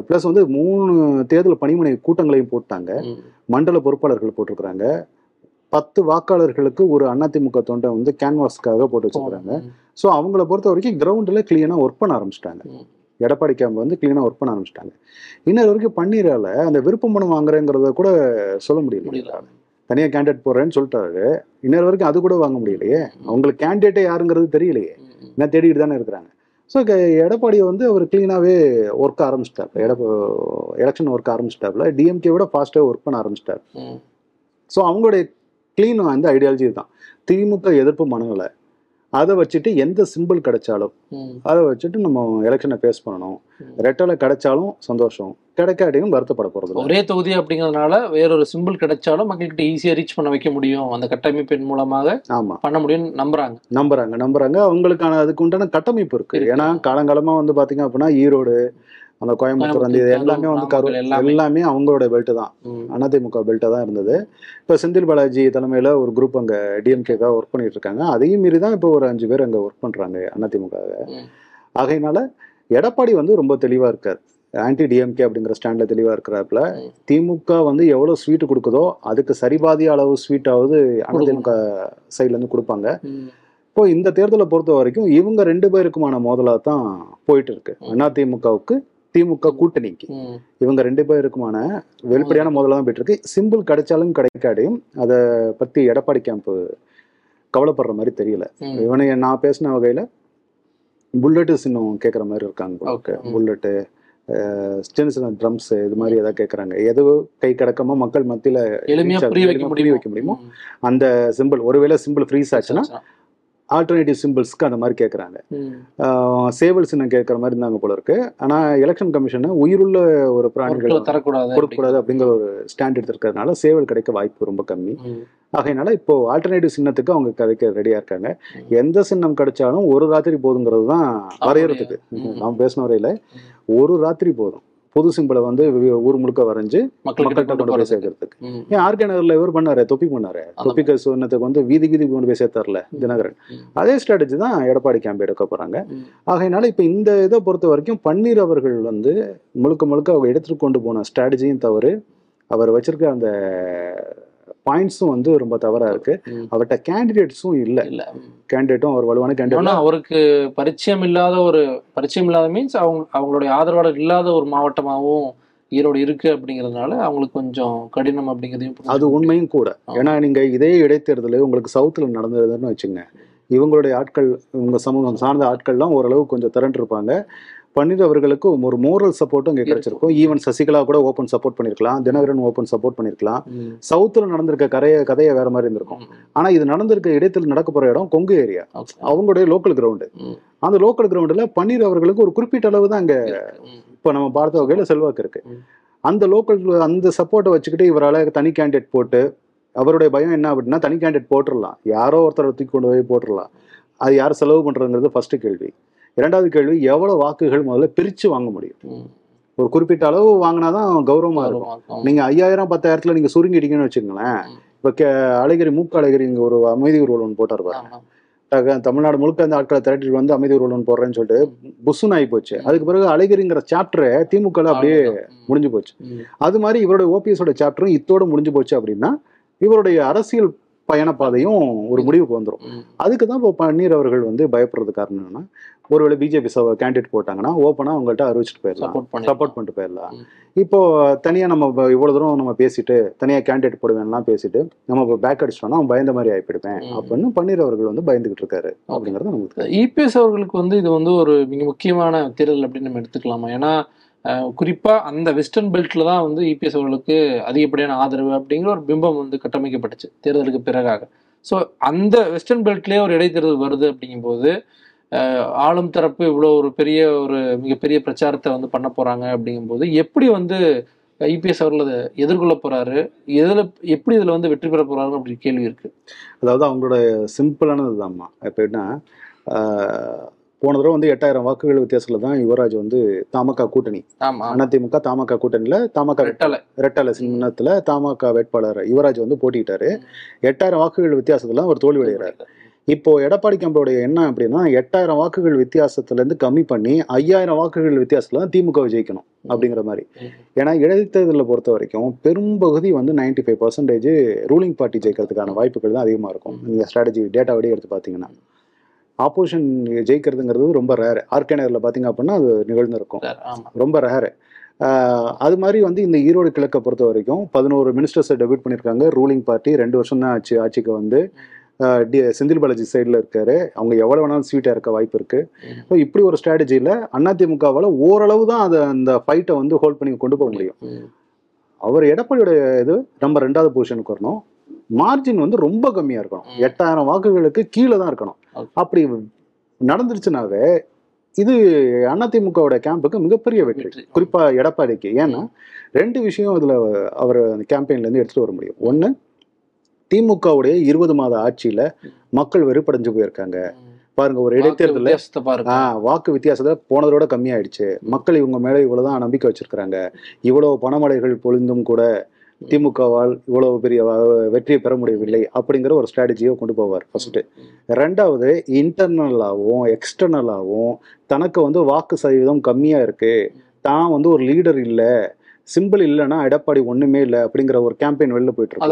ப்ளஸ் வந்து மூணு தேர்தல் பணிமனை கூட்டங்களையும் போட்டாங்க. மண்டல பொறுப்பாளர்கள் போட்டிருக்கிறாங்க. பத்து வாக்காளர்களுக்கு ஒரு அதிமுக தொண்டை வந்து கேன்வாஸ்க்காக போட்டு வச்சிருக்காங்க ம். ஸோ அவங்கள பொறுத்த வரைக்கும் கிரவுண்டில் கிளீனாக ஒர்க் பண்ண ஆரம்பிச்சிட்டாங்க. எடப்பாடி கேம்ப் வந்து கிளீனாக ஒர்க் பண்ண ஆரம்பிச்சிட்டாங்க. இன்னொரு வரைக்கும் பன்னீரால அந்த விருப்ப மனு வாங்குறேங்கிறத கூட சொல்ல முடியல. தனியாக கேண்டிடேட் போடுறேன்னு சொல்லிட்டாரு. இன்னொரு வரைக்கும் அது கூட வாங்க முடியலையே. அவங்களுக்கு கேண்டிடேட்டே யாருங்கிறது தெரியலையே. என்ன தேடிட்டு தானே இருக்கிறாங்க. ஸோ எடப்பாடி வந்து அவர் கிளீனாகவே ஒர்க் ஆரம்பிச்சிட்டாப்ல எடப்ப எலெக்ஷன் ஒர்க் ஆரம்பிச்சிட்டாப்ல டிஎம்கே விட ஃபாஸ்ட்டாக ஒர்க் பண்ண ஆரம்பிச்சிட்டார். ஸோ அவங்களுடைய க்ளீன் வந்து ஐடியாலஜி தான். திமுக எதிர்ப்பு மனநிலை. அதை வச்சுட்டு எந்த சிம்பிள் கிடைச்சாலும். அதை வச்சுட்டு நம்ம எலெக்ஷனை ஃபேஸ் பண்ணணும். ரெட்டலை கிடைச்சாலும் சந்தோஷம். கிடைக்காட்டியும் வருத்தப்பட போறது இல்ல. ஒரே தொகுதி அப்படிங்கறதுனால வேறொரு சிம்பிள் கிடைச்சாலும் மக்கள்கிட்ட ஈஸியா ரீச் பண்ண வைக்க முடியும். அந்த கட்டமைப்பின் மூலமாக ஆமா. பண்ண முடியும்னு நம்புறாங்க. நம்புறாங்க நம்புறாங்க. அவங்களுக்கான அதுக்கு உண்டான கட்டமைப்பு இருக்கு. ஏன்னா காலங்காலமா வந்து பாத்தீங்க அப்படின்னா ஈரோடு அந்த கோயம்புத்தூர் அந்த இது எல்லாமே வந்து கரு நாமக்கல் எல்லாமே. அவங்களோட பெல்ட் தான். அதிமுக பெல்ட்டாக தான் இருந்தது இப்போ செந்தில் பாலாஜி தலைமையில் ஒரு குரூப் அங்கே டிஎம்கேக்காக ஒர்க் பண்ணிட்டு இருக்காங்க அதையும் மீறி தான் இப்போ ஒரு அஞ்சு பேர் அங்கே ஒர்க் பண்ணுறாங்க அதிமுக. ஆகையினால எடப்பாடி வந்து ரொம்ப தெளிவாக இருக்கார் ஆன்டி டிஎம்கே அப்படிங்கிற ஸ்டாண்டில் தெளிவாக இருக்கிறாப்புல. திமுக வந்து எவ்வளோ ஸ்வீட் கொடுக்குதோ அதுக்கு சரிபாதிய அளவு ஸ்வீட்டாவது அதிமுக சைட்லேருந்து கொடுப்பாங்க. இப்போ இந்த தேர்தலை பொறுத்த வரைக்கும் இவங்க ரெண்டு பேருக்குமான மோதலாக தான் போயிட்டு இருக்கு அதிமுகவுக்கு திமுக கூட்டணிக்கு. இவங்க ரெண்டு பேருக்குமான வெளிப்படையான மோதலாக தான் போயிட்டு இருக்கு. சிம்பிள் கிடைச்சாலும் கிடைக்காடையும் அதை பத்தி எடப்பாடி கேம்ப் கவலைப்படுற மாதிரி தெரியல. இவனை நான் பேசின வகையில புல்லட்டு சின்னம் கேட்குற மாதிரி இருக்காங்க. இருக்கு. புல்லட்டு சின்ன ட்ரம்ஸ் இது மாதிரி ஏதாவது கேட்குறாங்க எது கை கடக்கமா மக்கள் மத்தியில புரிய வைக்க முடியுமோ? அந்த சிம்பிள் ஒருவேளை சிம்பிள் ஃப்ரீஸ் ஆச்சுன்னா. ஆல்டர்னேட்டிவ் சிம்பிள்ஸ்க்கு அந்த மாதிரி கேட்குறாங்க சேவல் சின்னம் கேட்குற மாதிரி இருந்தாங்க போல இருக்கு. ஆனா எலெக்ஷன் கமிஷன் உயிருள்ள ஒரு பிராணிகள் தரக்கூடாது கொடுக்கக்கூடாது அப்படிங்கிற ஒரு ஸ்டாண்ட் எடுத்திருக்கிறதுனால சேவல் கிடைக்க வாய்ப்பு ரொம்ப கம்மி. ஆகையினால இப்போ ஆல்டர்னேட்டிவ் சின்னத்துக்கு அவங்க கிடைக்க ரெடியா இருக்காங்க. எந்த சின்னம் கிடைச்சாலும் ஒரு ராத்திரி போதுங்கிறது தான் வரையறதுக்கு. நாம் பேசின வரையில ஒரு ராத்திரி போதும். புது சிம்பிளை வந்து ஊர் முழுக்க வரைஞ்சு மக்கள்கிட்ட கொண்டு போய் சேர்க்கறதுக்கு. ஏன் ஆர்கே நகர்ல இவர் பண்ணாரு தொப்பி பண்ணாரு தொப்பிக்க சுவர்ணத்துக்கு வந்து வீதி வீதி கொண்டு போய் சேர்த்தார்ல. தினகரன். அதே ஸ்ட்ராட்டஜி தான் எடப்பாடி கேம்ப் எடுக்க போறாங்க. ஆகையினால இப்ப இந்த இதை பொறுத்த வரைக்கும் பன்னீர் அவர்கள் வந்து முழுக்க முழுக்க அவங்க எடுத்துட்டு கொண்டு போன ஸ்ட்ராட்டஜியும் தவறு அவர் வச்சிருக்க அந்த பாயிண்ட்ஸும் வந்து ரொம்ப தவறா இருக்கு. அவர்கிட்ட கேண்டிடேட்ஸும் இல்ல இல்ல. கேண்டிடேட்டும் அவர் வலுவான கேண்டிடேட் அவருக்கு பரிச்சயம் இல்லாத ஒரு பரிச்சயம் இல்லாத மீன்ஸ் அவங்க அவங்களுடைய ஆதரவாளர் இல்லாத ஒரு மாவட்டமாகவும் ஈரோடு இருக்கு அப்படிங்கிறதுனால அவங்களுக்கு கொஞ்சம் கடினம் அப்படிங்கிறதையும் அது. உண்மையும் கூட. ஏன்னா நீங்க இதே இடைத்தேர்தல் உங்களுக்கு சவுத்துல நடந்ததுன்னு வச்சுங்க இவங்களுடைய ஆட்கள் இவங்க சமூகம் சார்ந்த ஆட்கள்லாம் ஓரளவு கொஞ்சம் திரண்டு இருப்பாங்க பன்னீர் அவர்களுக்கு ஒரு மோரல் சப்போர்ட்டும் இங்க கிடைச்சிருக்கும் ஈவன் சசிகலா கூட ஓப்பன் சப்போர்ட் பண்ணிருக்கலாம் தினகரன் ஓப்பன் சப்போர்ட் பண்ணிருக்கலாம். சவுத்துல நடந்திருக்க கரைய கதையை வேற மாதிரி இருந்திருக்கும். ஆனா இது நடந்திருக்க இடைத்தில் நடக்க போற இடம் கொங்கு ஏரியா. அவங்களுடைய லோக்கல் கிரவுண்டு. அந்த லோக்கல் கிரவுண்டுல பன்னீர் அவர்களுக்கு ஒரு குறிப்பிட்ட அளவு தான் அங்க. இப்ப நம்ம பார்த்த வகையில செல்வாக்கு இருக்கு. அந்த லோக்கல் அந்த சப்போர்ட்டை வச்சுக்கிட்டு இவரால தனி கேண்டிடேட் போட்டு அவருடைய பயம் என்ன அப்படின்னா தனி கேண்டிடேட் போட்டுடலாம் யாரோ ஒருத்தரை தூக்கி கொண்டு போய் போட்டுடலாம் அது யார் செலவு பண்றதுங்கிறது ஃபர்ஸ்ட் கேள்வி இரண்டாவது கேள்வி எவ்வளவு வாக்குகள் முதல்ல பிரிச்சு வாங்க முடியும். ஒரு குறிப்பிட்ட அளவு வாங்கினாதான் கௌரவமா இருக்கும். நீங்க ஐயாயிரம் பத்தாயிரத்துல நீங்க சுருங்கிட்டீங்கன்னு வச்சுக்கோங்களேன். இப்ப கே- அழகிரி மூக்கு அழகிரி இங்க ஒரு அமைதி ஊர்வலம் போட்டார் பாருங்க தமிழ்நாடு முழுக்க அந்த ஆட்களை திரட்டிட்டு வந்து அமைதி ஊர்வலம் போடுறேன்னு சொல்லிட்டு புசுன்னு ஆகி போச்சு அதுக்கு பிறகு அழகிரிங்கிற சாப்டரை திமுக அப்படியே. முடிஞ்சு போச்சு. அது மாதிரி இவருடைய ஓபிஎஸோட சாப்டரும் இத்தோட முடிஞ்சு போச்சு அப்படின்னா இவருடைய அரசியல் பயணப்பாதையும் ஒரு முடிவுக்கு வந்துடும். அதுக்கு தான் இப்போ பன்னீர் அவர்கள் வந்து பயப்படுறது காரணம் என்னன்னா ஒருவேளை பிஜேபி கேண்டிடேட் போட்டாங்கன்னா ஓப்பனா அவங்கள்ட்ட அறிவிச்சிட்டு போயிடலாம் சப்போர்ட் பண்ணி சப்போர்ட் பண்ணிட்டு போயிடலாம். இப்போ தனியா நம்ம இப்ப இவ்வளவு தூரம் நம்ம பேசிட்டு தனியா கேண்டிடேட் போடுவேன்லாம் பேசிட்டு நம்ம இப்போ பேக் அடிச்சிட்டோம்னா அவன் பயந்த மாதிரி ஆயிப்பிடுவேன் ம். அப்படின்னு பன்னீர் அவர்கள் வந்து பயந்துகிட்டு இருக்காரு அப்படிங்கறது நமக்கு. இபிஎஸ் அவர்களுக்கு வந்து இது வந்து ஒரு மிக முக்கியமான தேர்தல் அப்படின்னு நம்ம எடுத்துக்கலாமா ஏன்னா குறிப்பாக அந்த வெஸ்டர்ன் பெல்ட்டில் தான் வந்து இபிஎஸ் அவர்களுக்கு அதிகப்படியான ஆதரவு அப்படிங்கிற ஒரு பிம்பம் வந்து கட்டமைக்கப்பட்டுச்சு தேர்தலுக்கு பிறகாக. ஸோ அந்த வெஸ்டர்ன் பெல்ட்லேயே ஒரு இடைத்தேர்தல் வருது அப்படிங்கும்போது ஆளும் தரப்பு இவ்வளோ ஒரு பெரிய ஒரு மிகப்பெரிய பிரச்சாரத்தை வந்து பண்ண போகிறாங்க அப்படிங்கும்போது எப்படி வந்து ஐபிஎஸ் அவர்கள் அதை எதிர்கொள்ள போகிறாரு எதில் எப்படி இதில் வந்து வெற்றி பெற போகிறாரு அப்படி கேள்வி இருக்கு. அதாவது அவங்களோட சிம்பிளானது தான்மா எப்படின்னா போன தடவை வந்து எட்டாயிரம் வாக்குகள் வித்தியாசத்துல தான் யுவராஜ் வந்து தமாக கூட்டணி. அதிமுக தமாக கூட்டணியில தமாக ரெட்டலை. ரெட்டலை சின்னத்துல தமாக வேட்பாளர் யுவராஜ் வந்து போட்டிட்டாரு எட்டாயிரம் வாக்குகள் வித்தியாசத்துல அவர் தோல்வி அடைகிறார். இப்போ எடப்பாடி கம்போடைய என்ன அப்படின்னா எட்டாயிரம் வாக்குகள் வித்தியாசத்துல இருந்து கம்மி பண்ணி ஐயாயிரம் வாக்குகள் வித்தியாசத்துல தான் திமுக ஜெயிக்கணும் அப்படிங்கிற மாதிரி. ஏன்னா இடைத்தேர்தலை பொறுத்த வரைக்கும் பெரும்பகுதி வந்து 95% ஃபைவ் பர்சன்டேஜ் ரூலிங் பார்ட்டி ஜெயிக்கிறதுக்கான வாய்ப்புகள் தான் அதிகமா இருக்கும். நீங்க ஸ்ட்ராட்டஜி டேட்டாவோடய எடுத்து பார்த்தீங்கன்னா. ஆப்போசிஷன் ஜெயிக்கிறதுங்கிறது ரொம்ப ரேர் ஆர்கேனரில் பார்த்தீங்க அப்படின்னா அது நிகழ்ந்திருக்கும். ரொம்ப ரேரு அது மாதிரி வந்து இந்த ஈரோடு கிழக்கை பொறுத்த வரைக்கும் பதினோரு மினிஸ்டர்ஸை டெபியூட் பண்ணியிருக்காங்க ரூலிங் பார்ட்டி ரெண்டு வருஷம் தான் ஆச்சு ஆட்சிக்கு வந்து. டி செந்தில் பாலாஜி சைடில் இருக்காரு. அவங்க எவ்வளோ வேணாலும் ஸ்வீட்டாக இருக்க வாய்ப்பு இருக்கு. ம். ஸோ இப்படி ஒரு ஸ்ட்ராட்டஜியில் அதிமுகவால் ஓரளவு தான் அதை அந்த ஃபைட்டை வந்து ஹோல்ட் பண்ணி கொண்டு போக முடியும். அவர் எடப்பாடியோட இது நம்ம ரெண்டாவது பொசிஷனுக்கு வரணும். மார்ஜின் வந்து ரொம்ப கம்மியாக இருக்கணும். எட்டாயிரம் வாக்குகளுக்கு கீழே தான் இருக்கணும். அப்படி நடந்துருச்சுனாவே இது அதிமுகவோட கேம்புக்கு மிகப்பெரிய வெற்றி. வெற்றி. குறிப்பா எடப்பாடிக்கு. ஏன்னா ரெண்டு விஷயம் இதுல அவர் அந்த கேம்பெயின்ல இருந்து எடுத்துட்டு வர முடியும். ஒண்ணு திமுகவுடைய இருபது மாத ஆட்சியில மக்கள் வெறுப்படைஞ்சு போயிருக்காங்க. பாருங்க ஒரு வாக்கு இடைத்தேர்தல வித்தியாசத்தை பாருங்க. ஆஹ் வாக்கு வித்தியாசத்தை போனதோட கம்மியாயிடுச்சு. மக்கள் இவங்க மேல இவ்வளவுதான் நம்பிக்கை வச்சிருக்கிறாங்க. இவ்வளவு பணமழைகள் பொழிந்தும் கூட திமுகவால் இவ்வளவு பெரிய வெற்றியை பெற முடியவில்லை அப்படிங்கிற ஒரு ஸ்ட்ராட்டஜியை கொண்டு போவார் ஃபர்ஸ்ட் ரெண்டாவது இன்டர்னலாகவும் எக்ஸ்டர்னலாகவும் தனக்கு வந்து வாக்கு சதவீதம் கம்மியா இருக்கு. தான் வந்து ஒரு லீடர் இல்ல. சிம்பிள் இல்லைன்னா எடப்பாடி ஒண்ணுமே இல்லை அப்படிங்கிற ஒரு கேம்பெயின் வெளில போயிட்டு இருக்கு.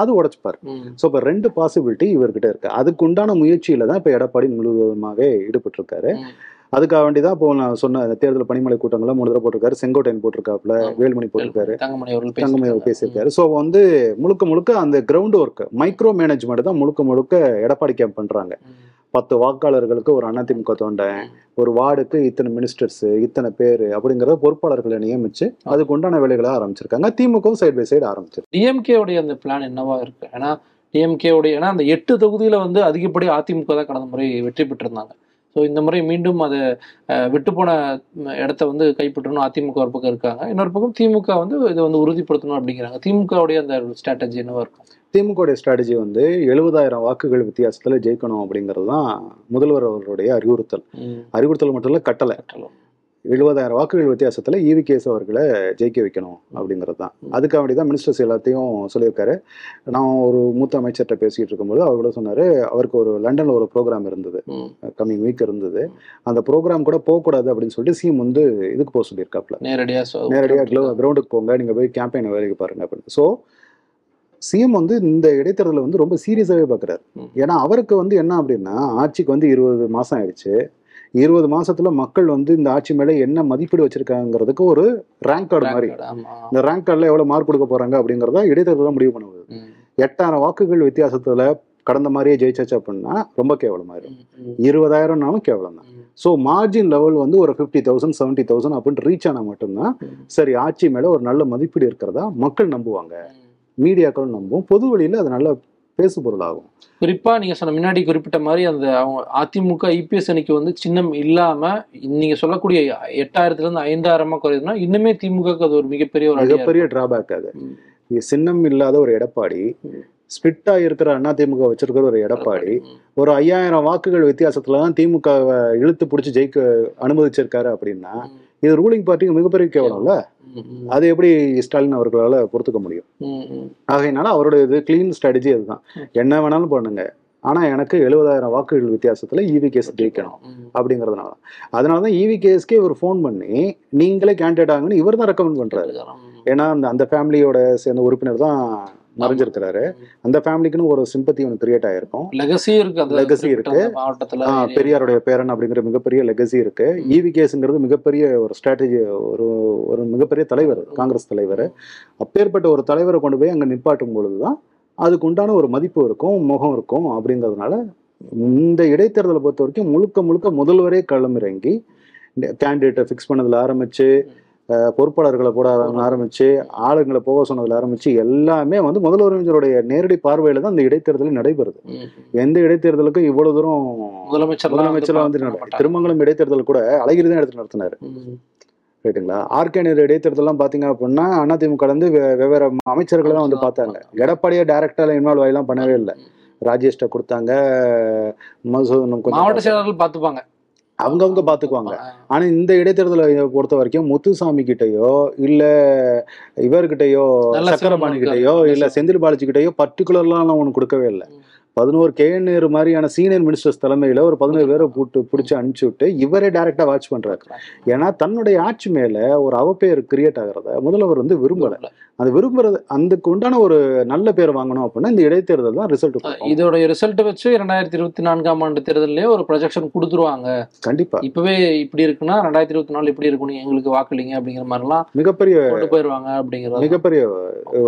அது உடைச்சுப்பாரு. ஸோ இப்போ ரெண்டு பாசிபிலிட்டி இவர்கிட்ட இருக்கு. அதுக்கு உண்டான முயற்சியில தான் இப்போ எடப்பாடி முழுவதுமாக ஈடுபட்டு இருக்காரு ம். அதுக்காக வேண்டி தான் இப்போ நான் சொன்ன அந்த தேர்தல் பணிமலை கூட்டங்கள்லாம் மூணு தடவை போட்டிருக்காரு. செங்கோட்டையன் போட்டிருக்காப்புல. வேலுமணி போட்டிருக்காரு. தங்கமணி அவர்கள். பேசியிருக்காரு. ஸோ வந்து முழுக்க முழுக்க அந்த கிரவுண்ட் ஒர்க் மைக்ரோ மேனேஜ்மெண்ட் தான் முழுக்க முழுக்க எடப்பாடி கேம்ப் பண்றாங்க. பத்து வாக்காளர்களுக்கு ஒரு அதிமுக தொண்டன் ஒரு வார்டுக்கு இத்தனை மினிஸ்டர்ஸ் இத்தனை பேர் அப்படிங்கறத பொறுப்பாளர்களை நியமிச்சு அதுக்கு உண்டான வேலைகளை ஆரம்பிச்சிருக்காங்க. திமுகவும் சைடு பை சைடு ஆரம்பிச்சிருக்கு. டிஎம்கே உடைய அந்த பிளான் என்னவா இருக்கு? ஏன்னா டிஎம்கே உடைய ஏன்னா அந்த எட்டு தொகுதியில வந்து அதிகப்படி அதிமுக தான் கடந்த முறை வெற்றி பெற்றிருந்தாங்க. ஸோ இந்த முறை மீண்டும் அதை அஹ், விட்டு போன ம், இடத்த வந்து கைப்பற்றணும். அதிமுக ஒரு பக்கம் இருக்காங்க. இன்னொரு பக்கம் திமுக வந்து இதை வந்து உறுதிப்படுத்தணும் அப்படிங்கிறாங்க. திமுகவுடைய அந்த ஸ்ட்ராட்டஜி என்னவா இருக்கும்? திமுக ஸ்ட்ராட்டஜி வந்து எழுபதாயிரம் வாக்குகள் வித்தியாசத்துல ஜெயிக்கணும் அப்படிங்கிறது தான் முதல்வர் அவர்களுடைய அறிவுறுத்தல். அறிவுறுத்தல் மட்டும் இல்ல கட்டளை. எழுபதாயிரம் வாக்குகள் வித்தியாசத்துல ஈவி கேஸ் அவர்களை ஜெயிக்க வைக்கணும் அப்படிங்கிறது தான் அதுக்காக வேண்டி தான் மினிஸ்டர்ஸ் எல்லாத்தையும் சொல்லியிருக்காரு. நான் ஒரு மூத்த அமைச்சர்கிட்ட பேசிட்டு இருக்கும்போது அவர் கூட சொன்னாரு அவருக்கு ஒரு லண்டன்ல ஒரு ப்ரோக்ராம் இருந்தது. கம்மிங் வீக் இருந்தது. அந்த ப்ரோக்ராம் கூட போகக்கூடாது அப்படின்னு சொல்லிட்டு சிஎம் வந்து இதுக்கு போக சொல்லியிருக்காப்ல நேரடியா சொ- நேரடியாக கிரவுண்டுக்கு போங்க நீங்க போய் கேம்பெயின் வேலைக்கு பாருங்க அப்படின்னு. ஸோ சிஎம் வந்து இந்த இடைத்தேர்தலை வந்து ரொம்ப சீரியஸாகவே பார்க்குறாரு. ஏன்னா அவருக்கு வந்து என்ன அப்படின்னா ஆட்சிக்கு வந்து இருபது மாசம் ஆயிடுச்சு. இருபது மாசத்துல மக்கள் வந்து இந்த ஆட்சி மேல என்ன மதிப்பீடு வச்சிருக்காங்கிறதுக்கு ஒரு ரேங்க் கார்டு மாதிரி. இந்த ரேங்க் கார்டில் எவ்வளவு மார்க் கொடுக்க போறாங்க அப்படிங்கறத இடைத்தேர்தல் தான் முடிவு பண்ணுவது எட்டாயிரம் வாக்குகள் வித்தியாசத்துல கடந்த மாதிரியே ஜெயிச்சாச்சு அப்படின்னா ரொம்ப கேவலமாயிரும். இருபதாயிரம்னாலும் கேவலம் தான். ஸோ மார்ஜின் லெவல் வந்து ஒரு ஃபிஃப்டி தௌசண்ட் செவன்ட்டி தௌசண்ட் அப்படின்னு ரீச் ஆனால் மட்டும்தான். சரி ஆட்சி மேல ஒரு நல்ல மதிப்பீடு இருக்கிறதா மக்கள் நம்புவாங்க. மீடியாக்கள் நம்பும். பொது வழியில அது நல்ல பேசு பொருளாகும் குறிப்பா நீங்க சொன்ன முன்னாடி குறிப்பிட்ட மாதிரி அந்த அவங்க அதிமுக இபிஎஸ் அணிக்கு வந்து சின்னம் இல்லாம நீங்க சொல்லக்கூடிய எட்டாயிரத்துல இருந்து ஐந்தாயிரமா குறையுதுன்னா இன்னுமே திமுக அது ஒரு மிகப்பெரிய ஒரு மிகப்பெரிய டிராபேக் அது. சின்னம் இல்லாத ஒரு எடப்பாடி. ஸ்பிட்டா இருக்கிற அதிமுக வச்சிருக்கிற ஒரு எடப்பாடி ஒரு ஐயாயிரம் வாக்குகள் வித்தியாசத்துல தான் திமுகவை இழுத்து பிடிச்சி ஜெயிக்க அனுமதிச்சிருக்காரு அப்படின்னா இது ரூலிங் பார்ட்டிக்கு மிகப்பெரிய கேவலம்ல? அது எப்படி ஸ்டாலின் அவர்களால பொறுத்துக்க முடியும். ஆகையினால அவருடைய இது கிளீன் ஸ்ட்ராட்டஜி அதுதான். என்ன வேணாலும் பண்ணுங்க. ஆனா எனக்கு எழுபதாயிரம் வாக்குகள் வித்தியாசத்துல இவி கேஸ் ஜெயிக்கணும் அப்படிங்கறதுனால. அதனால தான் இவி கேஸ்க்கே இவர் ஃபோன் பண்ணி நீங்களே கேண்டிடேட் ஆகுன்னு இவர் தான் ரெக்கமெண்ட் பண்றாரு. ஏன்னா அந்த அந்த ஃபேமிலியோட சேர்ந்த உறுப்பினர் தான் மறைஞ்சிருக்கிறாரு. அந்த ஃபேமிலிக்குன்னு ஒரு சிம்பத்தி ஒன்று கிரியேட் ஆயிருக்கும். லெகசி இருக்கு அந்த Legacy குறிப்பிட்ட இருக்கு. மாவட்டத்துல. பெரியாருடைய பேரன் அப்படிங்கிற மிகப்பெரிய லெகசி இருக்கு. இவி கேஸ்ங்கிறது மிகப்பெரிய ஒரு ஸ்ட்ராட்டஜி ஒரு ஒரு மிகப்பெரிய தலைவர் காங்கிரஸ் தலைவர். அப்பேற்பட்ட ஒரு தலைவரை கொண்டு போய் அங்க நிப்பாட்டும் பொழுதுதான் அதுக்கு உண்டான ஒரு மதிப்பு இருக்கும் முகம் இருக்கும் அப்படிங்கிறதுனால இந்த இடைத்தேர்தலை பொறுத்த வரைக்கும் முழுக்க முழுக்க முதல்வரே களமிறங்கி கேண்டிடேட்டை ஃபிக்ஸ் பண்ணதுல ஆரம்பிச்சு பொறுப்பாளர்களை போட ஆரம்பிச்சு ஆளுங்களை போக சொன்னதுல ஆரம்பிச்சு எல்லாமே வந்து முதல்வர்களுடைய நேரடி பார்வையில தான் இந்த இடைத்தேர்தல் நடைபெறுது. எந்த இடைத்தேர்தலுக்கும் இவ்வளவு தூரம் முதலமைச்சர் முதலமைச்சர்லாம் வந்து திருமங்கலம் இடைத்தேர்தல் கூட அழகிரி தான் எடுத்து நடத்தினாரு. ரைட்டுங்களா ஆர்கேனியர் இடைத்தேர்தல்லாம் பாத்தீங்க அப்படின்னா அதிமுக ல இருந்து வெ- வெவ்வேறு அமைச்சர்கள் தான் வந்து பார்த்தாங்க. எடப்பாடியை டைரக்டா இன்வால்வ் ஆகிலாம் பண்ணவே இல்லை. ராஜேஷ்ட கொடுத்தாங்க மதுசூதனம் கொஞ்சம் மாவட்ட பார்த்தாங்க. செயலாளர்கள் பாத்துப்பாங்க அவங்கவங்க பாத்துக்குவாங்க. ஆனா இந்த இடைத்தேர்தலை பொறுத்த வரைக்கும் முத்துசாமி கிட்டயோ இல்ல இவர்கிட்டயோ சக்கரபாணி கிட்டயோ. இல்ல செந்தில் பாலாஜி கிட்டயோ பர்டிகுலர்லாம் ஒண்ணு கொடுக்கவே இல்லை. பதினோரு கே நேரு மாதிரியான சீனியர் மினிஸ்டர்ஸ் தலைமையில ஒரு பதினோரு பேரை போட்டு பிடிச்சி அனுப்பிச்சு விட்டு இவரே டைரக்டா வாட்ச் பண்றாரு. ஏன்னா தன்னுடைய ஆட்சி மேல ஒரு அவப்பெயர் கிரியேட் ஆகிறத முதல்வர் வந்து விரும்பல. அது விரும்புறது அதுக்கு உண்டான ஒரு நல்ல பேர் வாங்கணும் அப்படின்னா இந்த இடைத்தேர்தல் தான் ரிசல்ட் கொடுக்கும் இதோட ரிசல்ட் வச்சு ரெண்டாயிரத்தி இருபத்தி நான்காம் ஆண்டு தேர்தலே ஒரு ப்ரொஜெக்ஷன் கொடுத்துருவாங்க. கண்டிப்பா. இப்பவே இப்படி இருக்குன்னா ரெண்டாயிரத்தி இருபத்தி நாலு இப்படி இருக்கும் நீங்க எங்களுக்கு வாக்களிங்க அப்படிங்கிற மாதிரிலாம் மிகப்பெரிய கொண்டு போயிருவாங்க அப்படிங்கிறது. மிகப்பெரிய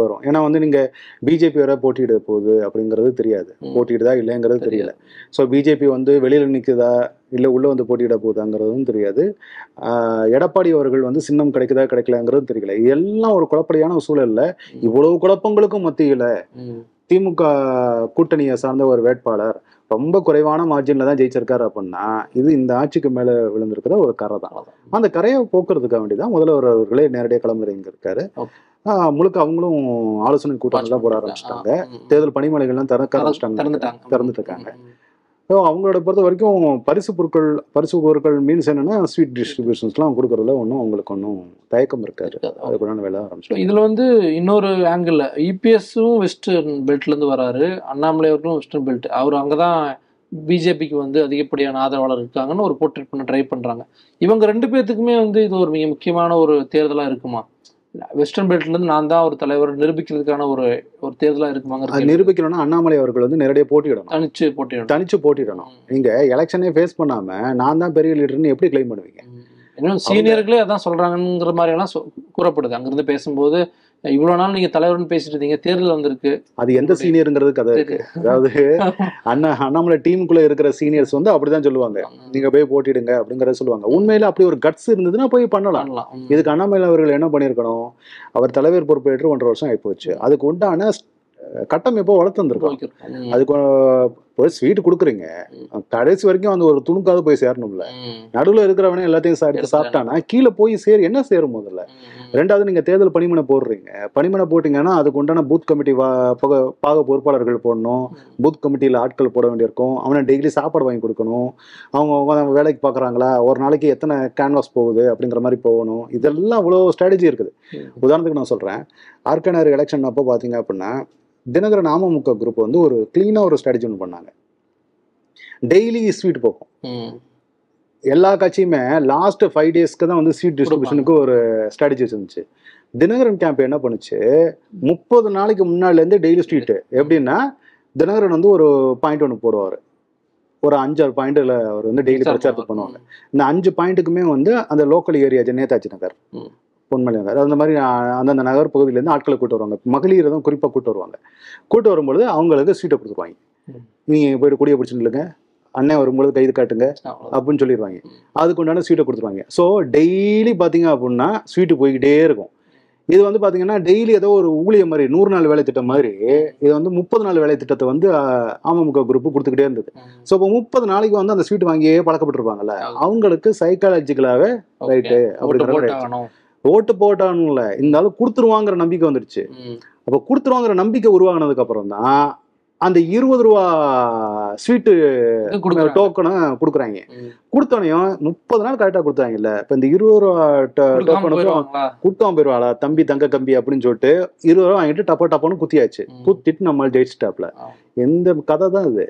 வரும். ஏன்னா வந்து நீங்க பிஜேபி வர போட்டியிட போகுது அப்படிங்கிறது தெரியாது. போட்டியிடுதா இல்லைங்கிறது தெரியல. ஸோ பிஜேபி வந்து வெளியில நிக்குதா? இல்ல உள்ள வந்து போட்டியிட போகுதாங்கிறதும் தெரியாது. ஆஹ் எடப்பாடி அவர்கள் வந்து சின்னம் கிடைக்குதா கிடைக்கலங்கிறது தெரியல. இதெல்லாம் ஒரு குழப்படியான சூழல்ல இவ்வளவு குழப்பங்களுக்கும் மத்தியில. திமுக கூட்டணியை சார்ந்த ஒரு வேட்பாளர் ரொம்ப குறைவான மார்ஜின்ல தான் ஜெயிச்சிருக்காரு அப்படின்னா இது இந்த ஆட்சிக்கு மேல விழுந்திருக்கிற ஒரு கரை தான். அந்த கரையை போக்குறதுக்காக வேண்டிதான் முதல்வர் அவர்களே நேரடியாக கிளம்புறீங்க இருக்காரு. முழுக்க அவங்களும் ஆலோசனை கூட்டம் எல்லாம் போட ஆரம்பிச்சிட்டாங்க. தேர்தல் பணிமனைகள்லாம் திறக்க ஆரம்பிச்சிட்டாங்க. திறந்துட்டு இருக்காங்க. ஸோ அவங்களோட பொறுத்த வரைக்கும் பரிசு பொருட்கள் பரிசு பொருட்கள் மீன்ஸ் என்னன்னா ஸ்வீட் டிஸ்ட்ரிபியூஷன்ஸ்லாம் கொடுக்கறதுல ஒன்றும் அவங்களுக்கு ஒன்றும் தயக்கம் இருக்காது. அதுக்குள்ளான வேலை So, ஆரம்பிச்சிட்டாங்க இதுல வந்து இன்னொரு ஆங்கிள் இபிஎஸும் வெஸ்டர்ன் பெல்ட்ல இருந்து வராரு. அண்ணாமலை அவர்களும் வெஸ்டர்ன் பெல்ட் அவர் அங்கதான் பிஜேபிக்கு வந்து அதிகப்படியான ஆதரவாளர் இருக்காங்கன்னு ஒரு போர்ட்ரேட் பண்ண ட்ரை பண்றாங்க. இவங்க ரெண்டு பேர்த்துக்குமே வந்து இது ஒரு மிக முக்கியமான ஒரு தேர்தலா இருக்குமா? வெஸ்டர்ன் பெல்ட்ல இருந்து நான் தான் ஒரு தலைவர் நிரூபிக்கிறதுக்கான ஒரு ஒரு தேர்தலா அது இருக்குமாங்க நிரூபிக்கணும்னா அண்ணாமலை அவர்கள் வந்து நேரடியாக போட்டியிடணும். தனிச்சு போட்டியிடும் தனிச்சு போட்டியிடணும். நீங்க எலெக்ஷனே ஃபேஸ் பண்ணாம நான் தான் பெரிய லீடர்னு எப்படி கிளைம் பண்ணுவீங்க? இன்னும் சீனியர்களே அதான் சொல்றாங்கங்கிற மாதிரி எல்லாம் சொ- கூறப்படுது. அங்கிருந்து பேசும்போது இவ்வளவு நாள் நீங்க தலைவர்னு பேசிட்டு இருந்தீங்க தேர்தல் வந்திருக்கு. அது எந்த சீனியருங்கிறது கதை. இருக்கு அதாவது அண்ணா அண்ணாமலை டீமுக்குள்ள இருக்கிற சீனியர்ஸ் வந்து அப்படிதான் சொல்லுவாங்க. நீங்க போய் போட்டிடுங்க அப்படிங்கறத சொல்லுவாங்க. உண்மையில அப்படி ஒரு கட்ஸ் இருந்ததுன்னா போய் பண்ணலாம். இதுக்கு அண்ணாமலை அவர்கள் என்ன பண்ணியிருக்கணும்? அவர் தலைவர் பொறுப்பேற்று ஒன்றரை வருஷம் ஆயிப்போச்சு. அதுக்கு உண்டான அஹ், கட்டமைப்போ வளர்த்து வந்திருக்கோம். அதுக்கு போய் ஸ்வீட் கொடுக்குறீங்க. கடைசி வரைக்கும் அந்த ஒரு துணுக்காவது போய் சேரணும்ல. நடுவுல இருக்கிறவனே எல்லாத்தையும் சாப்பிட்டு சாப்பிட்டானா கீழே போய் சேர் என்ன சேரும் முதல்ல. ரெண்டாவது நீங்க தேர்தல் பணிமனை போடுறீங்க. பணிமனை போட்டீங்கன்னா அதுக்கு உண்டான பூத் கமிட்டி வா- பக- பொறுப்பாளர்கள் போடணும். பூத் கமிட்டியில் ஆட்கள் போட வேண்டியிருக்கும். அவனை டெய்லி சாப்பாடு வாங்கி கொடுக்கணும். அவங்க அவங்க வேலைக்கு பார்க்குறாங்களா? ஒரு நாளைக்கு எத்தனை கேன்வாஸ் போகுது அப்படிங்கிற மாதிரி போகணும். இதெல்லாம் அவ்வளோ ஸ்ட்ராட்டஜி இருக்குது. உதாரணத்துக்கு நான் சொல்கிறேன் ஆர்கனர் எலெக்ஷன் அப்போ பார்த்தீங்க அப்படின்னா தினகரன் அமமுக குரூப் வந்து ஒரு க்ளீனாக ஒரு ஸ்ட்ராட்டஜி ஒன்று பண்ணாங்க. டெய்லி ஸ்வீட் போகும். எல்லா கட்சியுமே லாஸ்ட் ஃபைவ் டேஸ்க்கு தான் வந்து சீட் டிஸ்ட்ரிபியூஷனுக்கு ஒரு ஸ்ட்ராட்டஜி இருந்துச்சு தினகரன் கேம்ப் என்ன பண்ணுச்சு? முப்பது நாளைக்கு முன்னாடிலேருந்து டெய்லி ஸ்ட்ரீட்டு எப்படின்னா தினகரன் வந்து ஒரு பாயிண்ட் ஒன்று போடுவார். ஒரு அஞ்சாறு பாயிண்ட்ல அவர் வந்து டெய்லி பிரச்சாரத்துக்கு பண்ணுவாங்க. இந்த அஞ்சு பாயிண்ட்டுக்குமே வந்து அந்த லோக்கல் ஏரியா நேதாஜி நகர். பொன்மலை நகர் அந்த மாதிரி அந்தந்த நகர் பகுதியிலேருந்து ஆட்களை கூட்டு வருவாங்க மகளிர் தான் குறிப்பாக கூட்டு வருவாங்க கூட்டு வரும்பொழுது அவங்களுக்கு சீட்டை கொடுத்துருவாங்க. நீங்கள் போயிட்டு கொடியை பிடிச்சி நில்லுங்க அண்ணன் வரும்பொழுது கைது காட்டுங்க. அப்படின்னு சொல்லிடுவாங்க. அதுக்கு உண்டான ஸ்வீட்டை கொடுத்துருவாங்க ஸோ டெய்லி பார்த்தீங்க அப்படின்னா ஸ்வீட்டு போய்கிட்டே இருக்கும் இது வந்து பார்த்தீங்கன்னா டெய்லி ஏதோ ஒரு ஊழிய மாதிரி நூறு நாள் வேலை திட்டம் மாதிரி இது வந்து முப்பது நாள் வேலை திட்டத்தை வந்து அமமுக குரூப் கொடுத்துக்கிட்டே இருந்தது. ஸோ இப்போ முப்பது நாளைக்கு வந்து அந்த ஸ்வீட் வாங்கியே பழக்கப்பட்டிருப்பாங்கல்ல. அவங்களுக்கு சைக்காலஜிக்கலாகவே. ரைட்டு போட்டாகணும். ஓட்டு போட்டானும்ல இருந்தாலும் கொடுத்துருவாங்கிற நம்பிக்கை வந்துடுச்சு. அப்போ கொடுத்துருவாங்கிற நம்பிக்கை உருவாகினதுக்கு அப்புறம் தான் அந்த இருபது ரூபா ஸ்வீட்டு. டோக்கனை கொடுக்குறாங்க. கொடுத்தோனையும் முப்பது நாள் கரெக்டாக கொடுத்தாங்கல்ல இப்போ இந்த இருபது ரூபா டோக்கனுக்கும்? குட்டம் போயிடுவாளா தம்பி தங்க கம்பி அப்படின்னு சொல்லிட்டு இருபது ரூபா வாங்கிட்டு டப்பா டப்பான்னு குத்தியாச்சு. குத்திட்டு நம்ம ஜெயிச்சிட்டாப்ல. எந்த கதை தான் இது.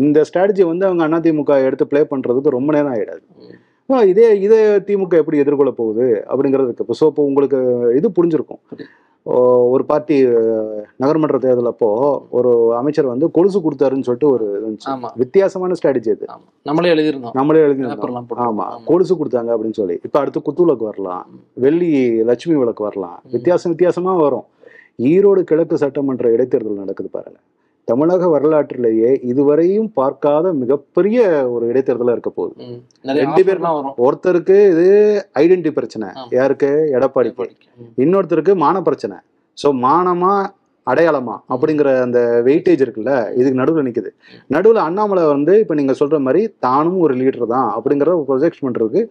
இந்த ஸ்ட்ராட்டஜி வந்து அவங்க அதிமுக எடுத்து ப்ளே பண்றதுக்கு ரொம்ப நேரம் ஆயிடாது ம். ஆ, இதே இதே திமுக எப்படி எதிர்கொள்ள போகுது? அப்படிங்கிறது இருக்கு இப்போ ஸோ இப்போ உங்களுக்கு இது புரிஞ்சிருக்கும். ஒரு பார்ட்டி நகர்மன்ற தேர்தல் அப்போ ஒரு அமைச்சர் வந்து கொலுசு கொடுத்தாருன்னு சொல்லிட்டு ஒரு வித்தியாசமான ஸ்ட்ராட்டஜி அது. நம்மளே எழுதியிருந்தோம். நம்மளே எழுதி பேப்பர்லாம் போட்டு. ஆமா. கொலுசு கொடுத்தாங்க அப்படின்னு சொல்லி. இப்ப அடுத்து குத்து விளக்கு வரலாம் வெள்ளி லட்சுமி விளக்கு வரலாம். வித்தியாசம் வித்தியாசமா வரும். ஈரோடு கிழக்கு சட்டமன்ற இடைத்தேர்தல் நடக்குது பாருங்க. தமிழக வரலாற்றிலேயே இதுவரையும் பார்க்காத மிகப்பெரிய ஒரு இடைத்தேர்தலா இருக்க போகுது. ரெண்டு பேர் ஒருத்தருக்கு இது ஐடென்டி பிரச்சனை. யாருக்கு. ம். இன்னொருத்தருக்கு மான பிரச்சனை. ஸோ மானமா அடையாளமா அப்படிங்கிற அந்த வெயிட்டேஜ் இருக்குல்ல இதுக்கு நடுவில் நிக்குது. நடுவில் அண்ணாமலை வந்து இப்போ நீங்க சொல்ற மாதிரி தானும் ஒரு லீடர் தான் அப்படிங்கிற ப்ரொஜெக்ட் பண்றதுக்கு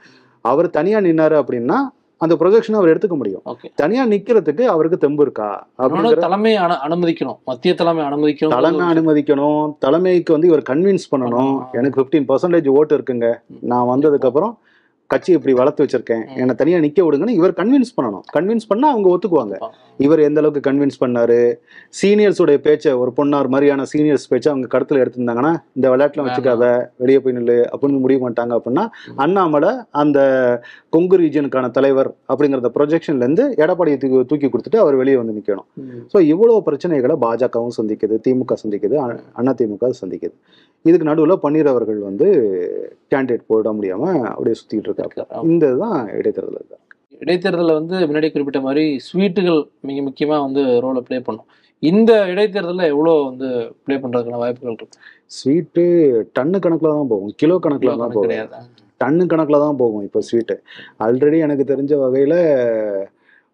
அவர் தனியா நின்னாரு அப்படின்னா அந்த ப்ரொஜெக்ஷன் அவர் எடுத்துக்க முடியும். தனியா நிக்கிறதுக்கு அவருக்கு தெம்பு இருக்கா? அப்படிங்கிற தலைமை அனு- அனுமதிக்கணும். மத்திய தலைமை அனுமதிக்கணும். தலைமை அனுமதிக்கணும். தலைமைக்கு வந்து இவர் கன்வின்ஸ் பண்ணணும். எனக்கு ஃபிஃப்டீன் பர்சன்டேஜ் ஓட்டு இருக்குங்க. நான் வந்ததுக்கு அப்புறம் கட்சி இப்படி வளர்த்து வச்சிருக்கேன். என்னை தனியா நிக்க விடுங்கன்னு இவர் கன்வின்ஸ் பண்ணணும். கன்வின்ஸ் பண்ணா அவங்க ஒத்துக்குவாங்க. இவர் எந்த அளவுக்கு கன்வின்ஸ் பண்ணாரு? சீனியர்ஸோட பேச்சை ஒரு பொன்னார் மாதிரியான சீனியர்ஸ் பேச்சை அவங்க கருத்துல எடுத்திருந்தாங்கன்னா இந்த விளையாட்டுல வச்சுக்காத வெளியே போய் நில்லு அப்படின்னு முடிவு பண்ணிட்டாங்க அப்படின்னா. அண்ணாமலை அந்த கொங்கு ரீஜனுக்கான தலைவர் அப்படிங்கிற ப்ரொஜெக்ஷன்ல இருந்து எடப்பாடியை தூக்கி தூக்கி கொடுத்துட்டு அவர் வெளியே வந்து நிக்கணும். ஸோ இவ்வளவு பிரச்சனைகளை பாஜகவும் சந்திக்குது திமுக சந்திக்குது அண்ணா திமுக சந்திக்குது. இதுக்கு நடுவில் பன்னீர் அவர்கள் வந்து கேண்டிடேட் போட முடியாம அப்படியே சுத்திட்டு இருக்காரு. இந்த இதுதான் இடைத்தேர்தல் இடைத்தேர்தலில் வந்து முன்னாடி குறிப்பிட்ட மாதிரி ஸ்வீட்டுகள் மிக முக்கியமா வந்து ரோலை ப்ளே பண்ணும். இந்த இடைத்தேர்தலில் எவ்வளோ வந்து ப்ளே பண்றதுக்கான வாய்ப்புகள் இருக்கு? ஸ்வீட்டு டன்னு கணக்குல தான் போகும். கிலோ கணக்குல தான் போகும். டன்னு கணக்கில் தான் போகும் இப்போ ஸ்வீட்டு. ஆல்ரெடி எனக்கு தெரிஞ்ச வகையில்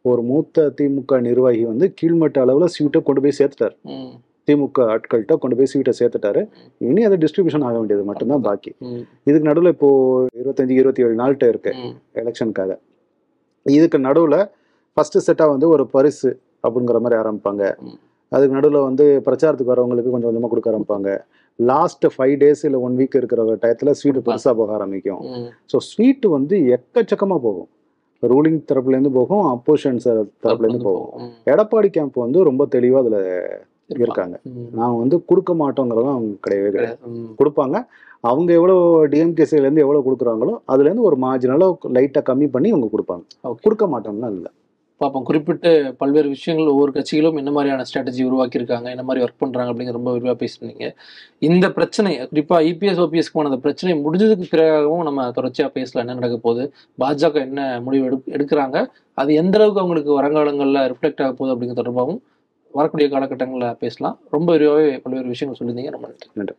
ஒரு மூத்த திமுக நிர்வாகி வந்து கீழ்மட்ட அளவில் ஸ்வீட்டை கொண்டு போய் சேர்த்துட்டார். திமுக ஆட்கள்கிட்ட கொண்டு போய் ஸ்வீட்டை சேர்த்துட்டாரு இனி அது டிஸ்ட்ரிபியூஷன் ஆக வேண்டியது மட்டும்தான் பாக்கி. இதுக்கு நடுவில் இப்போ இருபத்தஞ்சு இருபத்தி ஏழு நாள்கிட்ட இருக்கு. எலெக்ஷனுக்காக இதுக்கு நடுவில் ஃபர்ஸ்ட் செட்டாக வந்து ஒரு பரிசு அப்படிங்கிற மாதிரி ஆரம்பிப்பாங்க. அதுக்கு நடுவில் வந்து பிரச்சாரத்துக்கு வரவங்களுக்கு கொஞ்சம் கொஞ்சமாக கொடுக்க ஆரம்பிப்பாங்க லாஸ்ட் ஃபைவ் டேஸ் இல்லை ஒன் வீக் இருக்கிற டயத்தில் ஸ்வீட்டு பெருசாக போக ஆரம்பிக்கும். ஸோ ஸ்வீட்டு வந்து எக்கச்சக்கமாக போகும் ரூலிங் தரப்புலேருந்து போகும் அப்போசிஷன் தரப்புலேருந்து போகும். எடப்பாடி கேம்ப் வந்து ரொம்ப தெளிவாக அதில். இருக்காங்க. நாங்கள் வந்து கொடுக்க மாட்டோங்கிறதும் அவங்க கிடையவே கிடையாது. கொடுப்பாங்க. அவங்க எவ்வளோ டிஎம்கேசிலேருந்து எவ்வளோ கொடுக்குறாங்களோ அதுலேருந்து ஒரு மார்ஜினலாக லைட்டாக கம்மி பண்ணி அவங்க கொடுப்பாங்க. கொடுக்க மாட்டோம்னா இல்லை. பார்ப்போம் குறிப்பிட்டு பல்வேறு விஷயங்கள் ஒவ்வொரு கட்சிகளும் என்ன மாதிரியான ஸ்ட்ராட்டஜி உருவாக்கியிருக்காங்க என்ன மாதிரி ஒர்க் பண்றாங்க அப்படிங்கிற ரொம்ப விரிவாக பேசியிருந்தீங்க இந்த பிரச்சனை குறிப்பா இபிஎஸ் ஓபிஎஸ்க்கு அந்த பிரச்சனை முடிஞ்சதுக்கு பிறகாகவும் நம்ம தொடர்ச்சியா பேசலாம் என்ன நடக்க போகுது. பாஜக என்ன முடிவு எடு எடுக்கிறாங்க அது எந்த அளவுக்கு அவங்களுக்கு வருங்காலங்களில் ரிஃப்ளெக்ட் ஆக போகுது அப்படிங்கிற தொடர்பாகவும் வரக்கூடிய காலகட்டங்களில் பேசலாம். ரொம்ப விரிவாகவே பல்வேறு விஷயங்கள் சொல்லியிருந்தீங்க. ரொம்ப நன்றி. நன்றி.